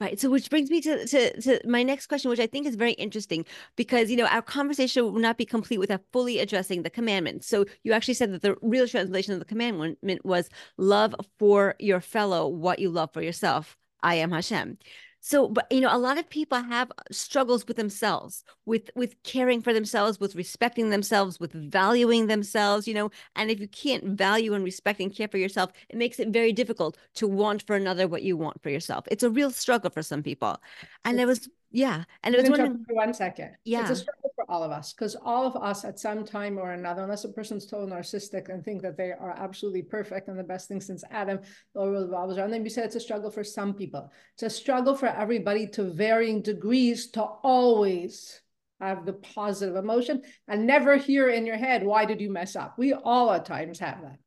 Right. So, which brings me to, to, to my next question, which I think is very interesting because, you know, our conversation will not be complete without fully addressing the commandment. So, you actually said that the real translation of the commandment was love for your fellow what you love for yourself. I am Hashem. So, but you know, a lot of people have uh, struggles with themselves, with with caring for themselves, with respecting themselves, with valuing themselves. You know, and if you can't value and respect and care for yourself, it makes it very difficult to want for another what you want for yourself. It's a real struggle for some people. And it was yeah. And it was one, for one second. Yeah. It's a struggle for all of us because all of us at some time or another, unless a person's totally narcissistic and think that they are absolutely perfect and the best thing since Adam, the world revolves around them. You said it's a struggle for some people. It's a struggle for everybody to varying degrees to always have the positive emotion and never hear in your head, why did you mess up? We all at times have that.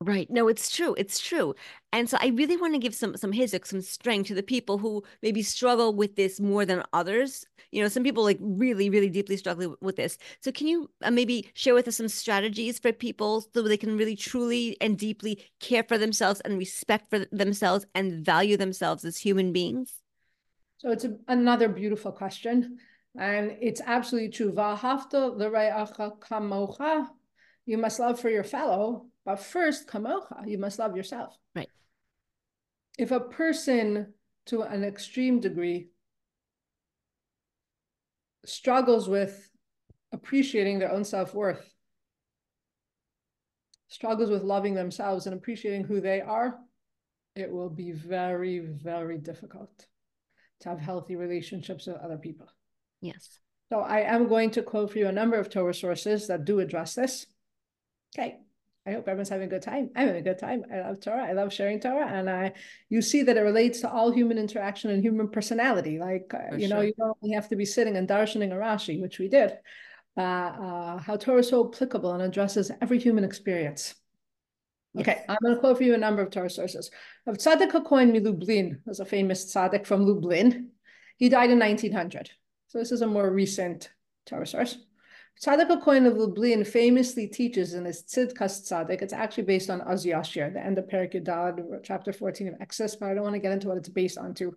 Right. No, it's true. It's true. And so I really want to give some some chizuk, some strength to the people who maybe struggle with this more than others. You know, some people like really, really deeply struggle with this. So can you uh, maybe share with us some strategies for people so they can really truly and deeply care for themselves and respect for themselves and value themselves as human beings? So it's a, another beautiful question. And it's absolutely true. kamocha. You must love for your fellow but first, kamocha, you must love yourself. Right. If a person to an extreme degree struggles with appreciating their own self-worth, struggles with loving themselves and appreciating who they are, it will be very, very difficult to have healthy relationships with other people. Yes. So I am going to quote for you a number of Torah sources that do address this. Okay. I hope everyone's having a good time. I'm having a good time. I love Torah. I love sharing Torah, and I you see that it relates to all human interaction and human personality. Like uh, you sure. know, you don't only have to be sitting and darshaning a Rashi, which we did. Uh, uh, how Torah is so applicable and addresses every human experience. Yes. Okay, I'm going to quote for you a number of Torah sources. Of Tzadok HaKohen Lublin was a famous tzaddik from Lublin. He died in 1900. So this is a more recent Torah source. Tzadok HaKohen of Lublin famously teaches in his Tzidkas Tzaddik, it's actually based on Az Yashir, the end of Perek Yudad, chapter 14 of Exodus, but I don't want to get into what it's based on too.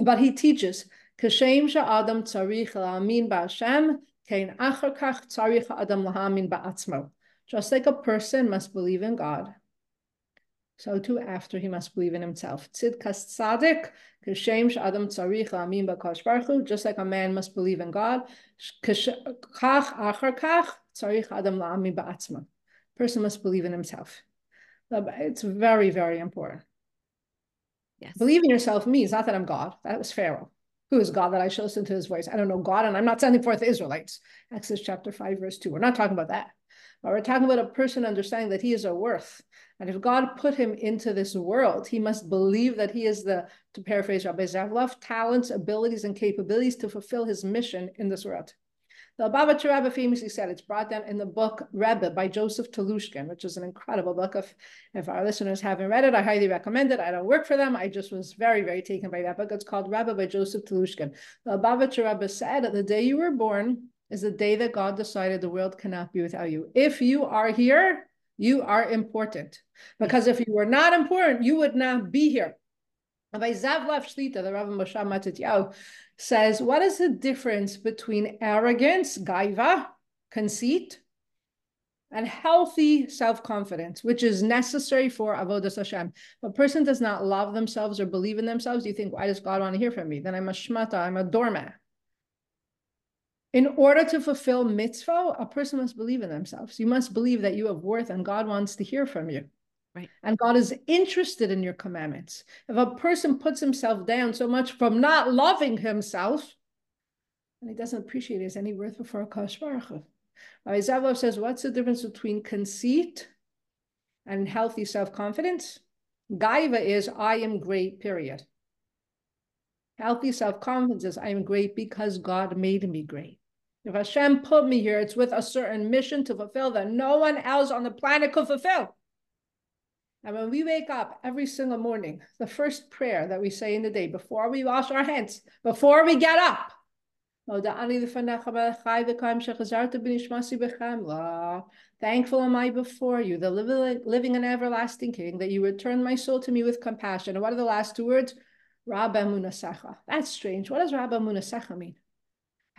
But he teaches, Kashem Adam tzarich la'amin ba'Hashem, kein achar kach tzarich adam la'amin ba'atzmo. Just like a person must believe in God, so too after he must believe in himself. Tzidkas tzadik, kashem adam tzarich la'amin ba'kash baruch just like a man must believe in God. Kach achar kach tzarich adam la'amin ba'atzma. Person must believe in himself. It's very, very important. Yes. Believe in yourself means not that I'm God. That was Pharaoh. Who is God that I should listen to his voice? I don't know God, and I'm not sending forth the Israelites. Exodus chapter 5, verse 2. We're not talking about that. But we're talking about a person understanding that he is a worth and if God put him into this world, he must believe that he is the, to paraphrase Rabbi Zev Leff, talents, abilities, and capabilities to fulfill his mission in this world. The Lubavitcher Rebbe famously said it's brought down in the book Rebbe by Joseph Telushkin, which is an incredible book. If, if our listeners haven't read it, I highly recommend it. I don't work for them. I just was very, very taken by that book. It's called Rebbe by Joseph Telushkin. The Lubavitcher Rebbe said the day you were born is the day that God decided the world cannot be without you. If you are here, you are important. Because if you were not important, you would not be here. By Zev Leff Shlita, the Rav Moshav Matityahu says, what is the difference between arrogance, gaiva, conceit, and healthy self-confidence, which is necessary for avodas Hashem. If a person does not love themselves or believe in themselves, you think, why does God want to hear from me? Then I'm a shmata, I'm a doormat. In order to fulfill mitzvah, a person must believe in themselves. You must believe that you have worth and God wants to hear from you. Right. And God is interested in your commandments. If a person puts himself down so much from not loving himself, and he doesn't appreciate his any worth before Kadosh Baruch Hu. Zev Leff says, what's the difference between conceit and healthy self-confidence? Gaiva is, I am great, period. Healthy self-confidence is, I am great because God made me great. If Hashem put me here, it's with a certain mission to fulfill that no one else on the planet could fulfill. And when we wake up every single morning, the first prayer that we say in the day before we wash our hands, before we get up, Thankful am I before you, the living and everlasting King, that you return my soul to me with compassion. And what are the last two words? Rabba Munasecha. That's strange. What does Rabba Munasecha mean?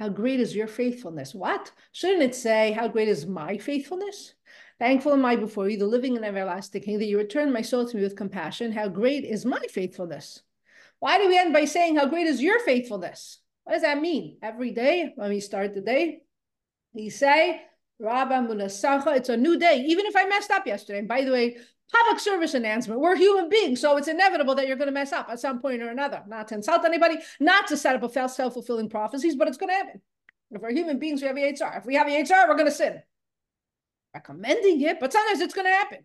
How great is your faithfulness? What? Shouldn't it say, How great is my faithfulness? Thankful am I before you, the living and everlasting King, that you return my soul to me with compassion. How great is my faithfulness? Why do we end by saying, How great is your faithfulness? What does that mean? Every day when we start the day, we say, Rabba Munasacha, it's a new day, even if I messed up yesterday. And by the way, public service announcement. We're human beings, so it's inevitable that you're going to mess up at some point or another. Not to insult anybody, not to set up a false self-fulfilling prophecies, but it's going to happen. If we're human beings, we have HR. If we have HR, we're going to sin. Recommending it, but sometimes it's going to happen.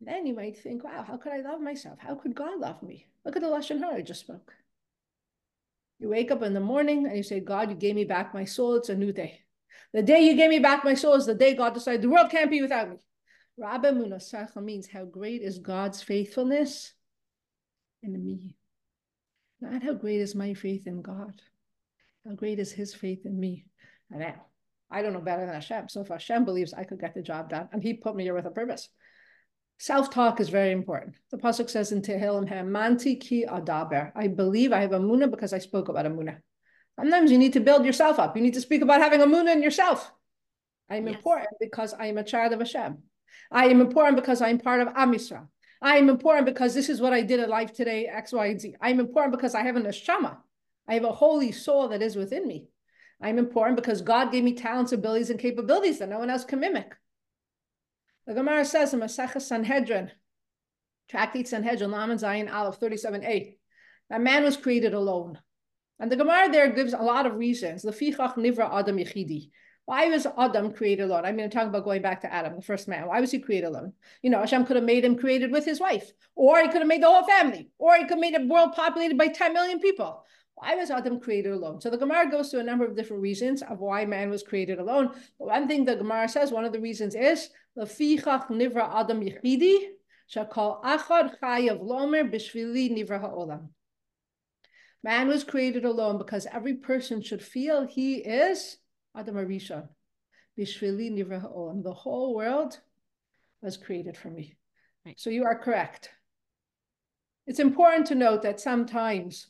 Then you might think, wow, how could I love myself? How could God love me? Look at the Lashon Hara I just spoke. You wake up in the morning and you say, God, you gave me back my soul. It's a new day. The day you gave me back my soul is the day God decided the world can't be without me. Rabba Munasacha means how great is God's faithfulness in me. Not how great is my faith in God. How great is his faith in me. And now, I don't know better than Hashem. So if Hashem believes I could get the job done, and he put me here with a purpose. Self-talk is very important. The pasuk says in Tehillim, "Manti ki adaber." I believe I have a muna because I spoke about a muna. Sometimes you need to build yourself up. You need to speak about having a muna in yourself. I'm yes. important because I am a child of Hashem. I am important because I'm part of Am Yisrael. I am important because this is what I did in life today, X, Y, and Z. I'm important because I have an neshama. I have a holy soul that is within me. I'm important because God gave me talents, abilities, and capabilities that no one else can mimic. The Gemara says in Masechah Sanhedrin, Tractate Sanhedrin, Lamed Zayin Aleph 37a, that man was created alone. And the Gemara there gives a lot of reasons. Lefichach nivra Adam yichidi. Why was Adam created alone? I mean, I'm talking about going back to Adam, the first man. Why was he created alone? You know, Hashem could have made him created with his wife, or he could have made the whole family, or he could have made a world populated by 10 million people. Why was Adam created alone? So the Gemara goes to a number of different reasons of why man was created alone. But one thing the Gemara says, one of the reasons is Lefichach nivra Adam yichidi, shakal achad chayav lomer bishvili nivra ha'olam. Man was created alone because every person should feel he is Adam Arishon. Bishvili nivra ha'olam. The whole world was created for me. Right. So you are correct. It's important to note that sometimes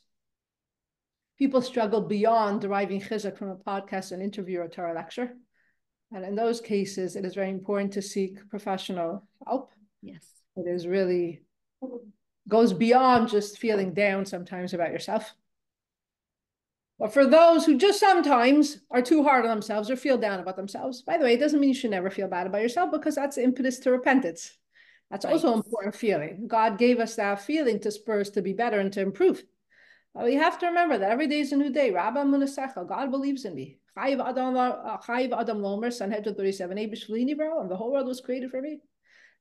people struggle beyond deriving chizuk from a podcast, an interview, or Torah lecture. And in those cases, it is very important to seek professional help. Yes. It is really goes beyond just feeling down sometimes about yourself. But for those who just sometimes are too hard on themselves or feel down about themselves, by the way, it doesn't mean you should never feel bad about yourself because that's impetus to repentance. That's right. also an important feeling. God gave us that feeling to spur us to be better and to improve. But we have to remember that every day is a new day. Rabba Munasecha, God believes in me. Chayiv Adam uh, Adam Lomer, Sanhedrin 37, bro, and the whole world was created for me.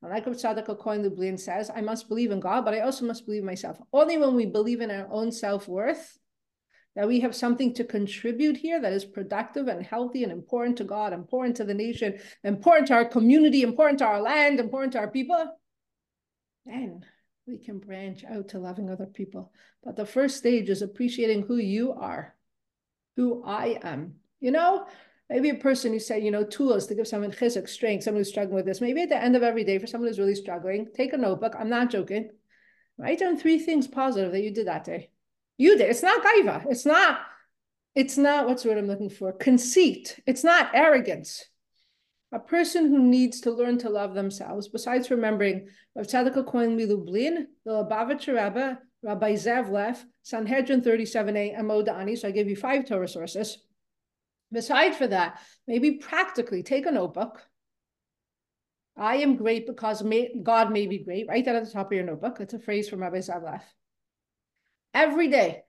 And like Tzadok Kohen Lublin says, I must believe in God, but I also must believe myself. Only when we believe in our own self-worth that we have something to contribute here that is productive and healthy and important to God, important to the nation, important to our community, important to our land, important to our people, then we can branch out to loving other people. But the first stage is appreciating who you are, who I am. You know, maybe a person who said, you know, tools to give someone chizuk, strength, someone who's struggling with this. Maybe at the end of every day, for someone who's really struggling, take a notebook. I'm not joking. Write down three things positive that you did that day. It's not gaiva. It's not It's not what's what I'm looking for. Conceit. It's not arrogance. A person who needs to learn to love themselves, besides remembering Rav Tzadok Cohen Milublin, the Lubavitcher Rebbe, Rabbi Zev Leff, Sanhedrin 37a, and Modeh Ani. So I gave you five Torah sources. Besides for that, maybe practically take a notebook. I am great because may, God may be great. Write that at the top of your notebook. That's a phrase from Rabbi Zev Leff. Every day,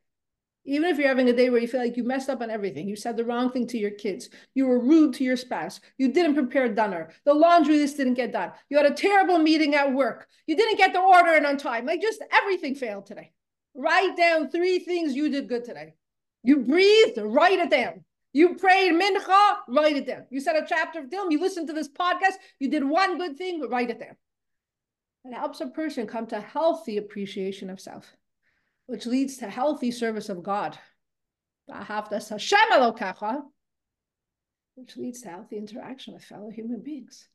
even if you're having a day where you feel like you messed up on everything, you said the wrong thing to your kids, you were rude to your spouse, you didn't prepare dinner, the laundry list didn't get done, you had a terrible meeting at work, you didn't get the order in on time, like just everything failed today. Write down three things you did good today. You breathed, write it down. You prayed mincha, write it down. You said a chapter of Tehillim, you listened to this podcast, you did one good thing, write it down. It helps a person come to healthy appreciation of self which leads to healthy service of God. Which leads to healthy interaction with fellow human beings.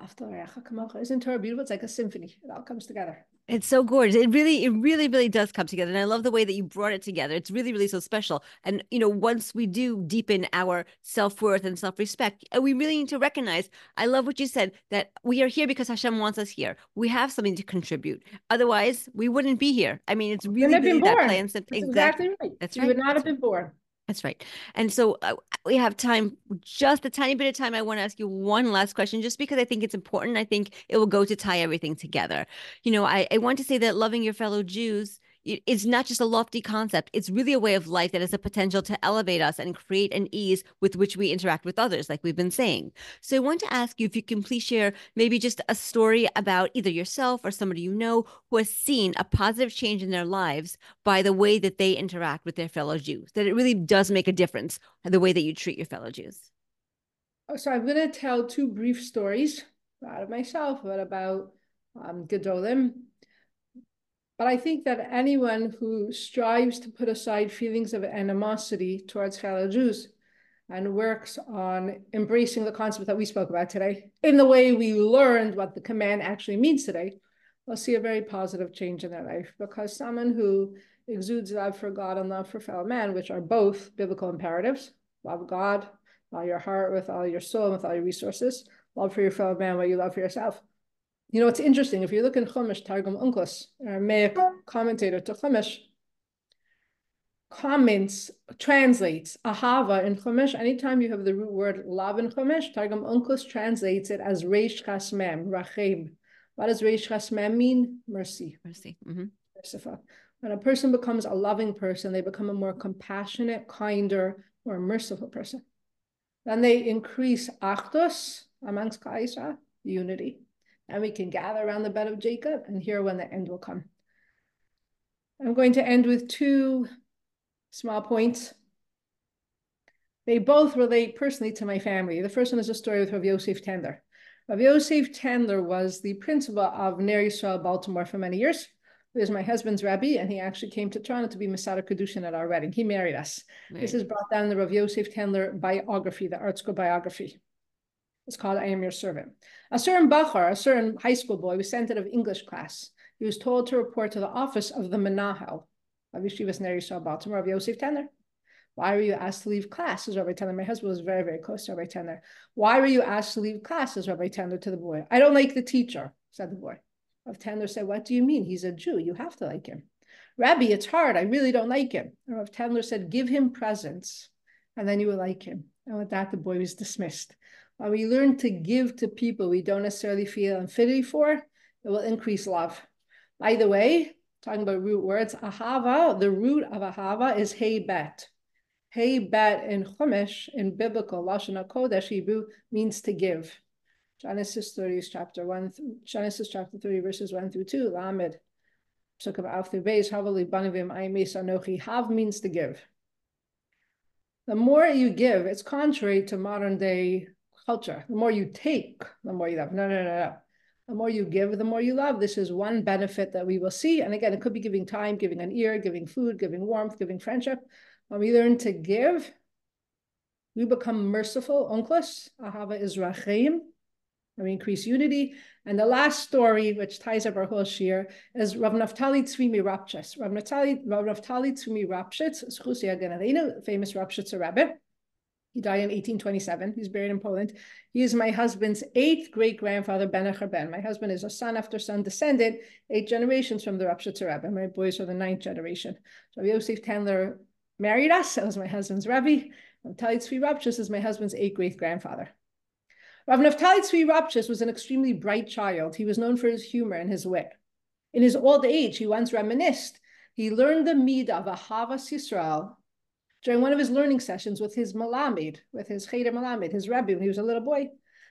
Isn't Torah beautiful? It's like a symphony. It all comes together. It's so gorgeous. It really, it really, really does come together. And I love the way that you brought it together. It's really, really so special. And, you know, once we do deepen our self worth and self respect, uh, we really need to recognize. I love what you said that we are here because Hashem wants us here. We have something to contribute. Otherwise, we wouldn't be here. I mean, it's really, really that simple. Exactly. exactly right. That's right. You would not have been born. That's right. And so uh, we have time, just a tiny bit of time. I want to ask you one last question, just because I think it's important. I think it will go to tie everything together. You know, I, I want to say that loving your fellow Jews it's not just a lofty concept. It's really a way of life that has a potential to elevate us and create an ease with which we interact with others, like we've been saying. So I want to ask you if you can please share maybe just a story about either yourself or somebody you know who has seen a positive change in their lives by the way that they interact with their fellow Jews, that it really does make a difference the way that you treat your fellow Jews. Oh, so I'm going to tell two brief stories, not of myself, but about um, Gedolim but I think that anyone who strives to put aside feelings of animosity towards fellow Jews and works on embracing the concept that we spoke about today in the way we learned what the command actually means today, will see a very positive change in their life. Because someone who exudes love for God and love for fellow man, which are both biblical imperatives, love God, all your heart, with all your soul, with all your resources, love for your fellow man, what you love for yourself you know, it's interesting. If you look in Chumash, Targum Onkelos, Aramaic commentator to Chumash, comments, translates ahava in Chumash. Anytime you have the root word love in Chumash, Targum Onkelos translates it as reish ches mem, rachim. What does reish ches mem mean? Mercy. Mercy. Mm-hmm. Merciful. When a person becomes a loving person, they become a more compassionate, kinder, more merciful person. Then they increase achdos amongst Kaisa, unity and we can gather around the bed of Jacob and hear when the end will come. I'm going to end with two small points. They both relate personally to my family. The first one is a story with Rav Yosef Tendler. Rav Yosef Tendler was the principal of Ner Yisrael Baltimore for many years. He was my husband's rabbi, and he actually came to Toronto to be mesader kiddushin at our wedding. He married us. This is brought down in the Rav Yosef Tendler biography, the ArtScroll biography. It's called I Am Your Servant. A certain Bachur, a certain high school boy, was sent out of English class. He was told to report to the office of the Menahel of Yeshivas Ner Yisrael Baltimore of Yosef Tendler. Why were you asked to leave class? As Rabbi Tendler, my husband was very, very close to Rabbi Tendler. Why were you asked to leave class? As Rabbi Tendler to the boy. I don't like the teacher, said the boy. Rav Tendler said, What do you mean? He's a Jew. You have to like him. Rabbi, it's hard. I really don't like him. And Rav said, Give him presents, and then you will like him. And with that, the boy was dismissed. When we learn to give to people we don't necessarily feel affinity for, it will increase love. By the way, talking about root words, ahava, the root of ahava is hey bet. Hey bet in Chumash, in biblical Lashon HaKodesh Hebrew, means to give. Genesis 30, chapter 1, Genesis chapter 30, verses 1 through 2, Lamed. Psukim after Beis, Havali Banavim Anochi. Hav means to give. The more you give, it's contrary to modern day culture. The more you take, the more you love. No, no, no, no. The more you give, the more you love. This is one benefit that we will see. And again, it could be giving time, giving an ear, giving food, giving warmth, giving friendship. When we learn to give, we become merciful. Onkelos, ahava is rachim. and we increase unity. And the last story, which ties up our whole shiur, is Rav Naftali Tzvi Mirapchitz. Rav Naftali, Rav Naftali Tzvi Mirapchitz, famous Ropshitzer Rebbe. He died in 1827. He's buried in Poland. He is my husband's eighth great grandfather, Ben Ben. My husband is a son after son descendant, eight generations from the Ropshitzer Rebbe. My boys are the ninth generation. So Yosef Tendler married us. That was my husband's Rebbe. Naftali Tzvi Ropshitz is my husband's eighth great grandfather. Rav Naftali Tzvi Ropshitz was an extremely bright child. He was known for his humor and his wit. In his old age, he once reminisced. He learned the mid of Ahavas Yisrael during one of his learning sessions with his Malamed, with his Cheder Malamed, his Rebbe, when he was a little boy.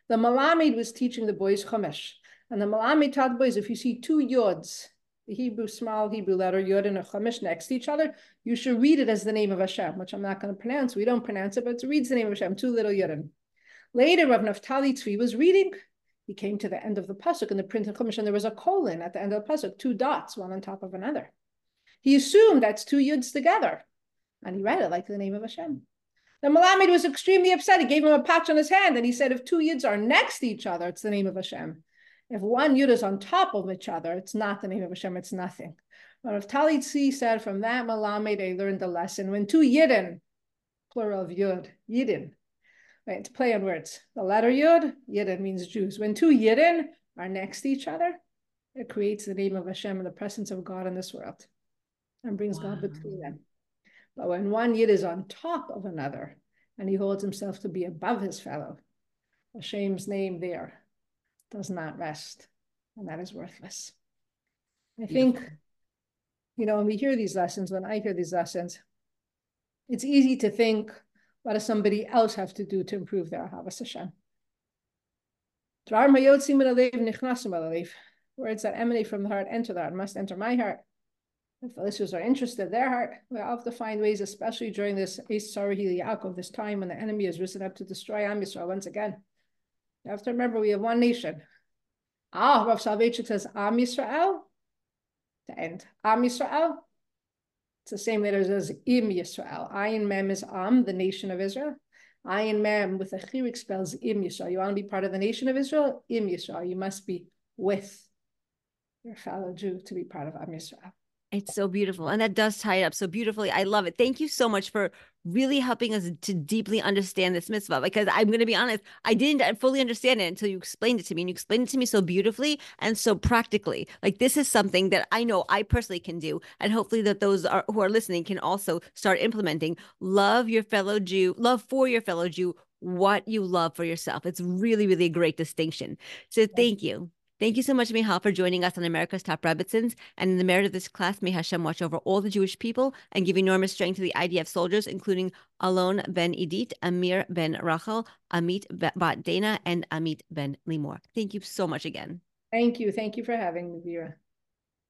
The Malamed was teaching the boys Chumash. And the Malamed taught the boys, if you see two yods, the Hebrew, small Hebrew letter yod and a Chumash next to each other, you should read it as the name of Hashem, which I'm not going to pronounce. We don't pronounce it, but it reads the name of Hashem, two little yodim. Later, Rav Naftali Tzvi was reading. He came to the end of the pasuk in the printed Chumash, and there was a colon at the end of the pasuk, two dots, one on top of another. He assumed that's two yuds together, and he read it like the name of Hashem. The Malamed was extremely upset. He gave him a patch on his hand, and he said, if two yuds are next to each other, it's the name of Hashem. If one yud is on top of each other, it's not the name of Hashem, it's nothing. But Naftali Tzvi said from that Malamed, they learned the lesson. When two yidden, plural of yud, yidden, Right, to play on words. The letter Yud, Yidden means Jews. When two Yidden are next to each other, it creates the name of Hashem and the presence of God in this world and brings wow. God between them. But when one Yid is on top of another and he holds himself to be above his fellow, Hashem's name there does not rest, and that is worthless. I think, you know, when we hear these lessons, when I hear these lessons, it's easy to think what does somebody else have to do to improve their Ahavas Hashem? Words that emanate from the heart enter the heart, must enter my heart. If the listeners are interested, their heart, we have to find ways, especially during this Yaakov, this time when the enemy has risen up to destroy Am Yisrael once again. You have to remember we have one nation. Ah, Rav Soloveitchik says Am Yisrael, to end. Am Yisrael, it's the same letters as Im Yisrael. Ayin Mem is Am, the nation of Israel. Ayin Mem with a chirik spells Im Yisrael. You want to be part of the nation of Israel? Im Yisrael. You must be with your fellow Jew to be part of Am Yisrael. It's so beautiful. And that does tie it up so beautifully. I love it. Thank you so much for really helping us to deeply understand this mitzvah. Because I'm going to be honest, I didn't fully understand it until you explained it to me. And you explained it to me so beautifully and so practically. Like this is something that I know I personally can do. And hopefully that those are, who are listening can also start implementing. Love your fellow Jew, love for your fellow Jew what you love for yourself. It's really, really a great distinction. So thank you. Thank you so much, Michal, for joining us on America's Top Rebbetzins. And in the merit of this class, may Hashem watch over all the Jewish people and give enormous strength to the IDF soldiers, including Alon ben Idit, Amir ben Rachel, Amit bat Dana, and Amit ben Limor. Thank you so much again. Thank you. Thank you for having me, Vera.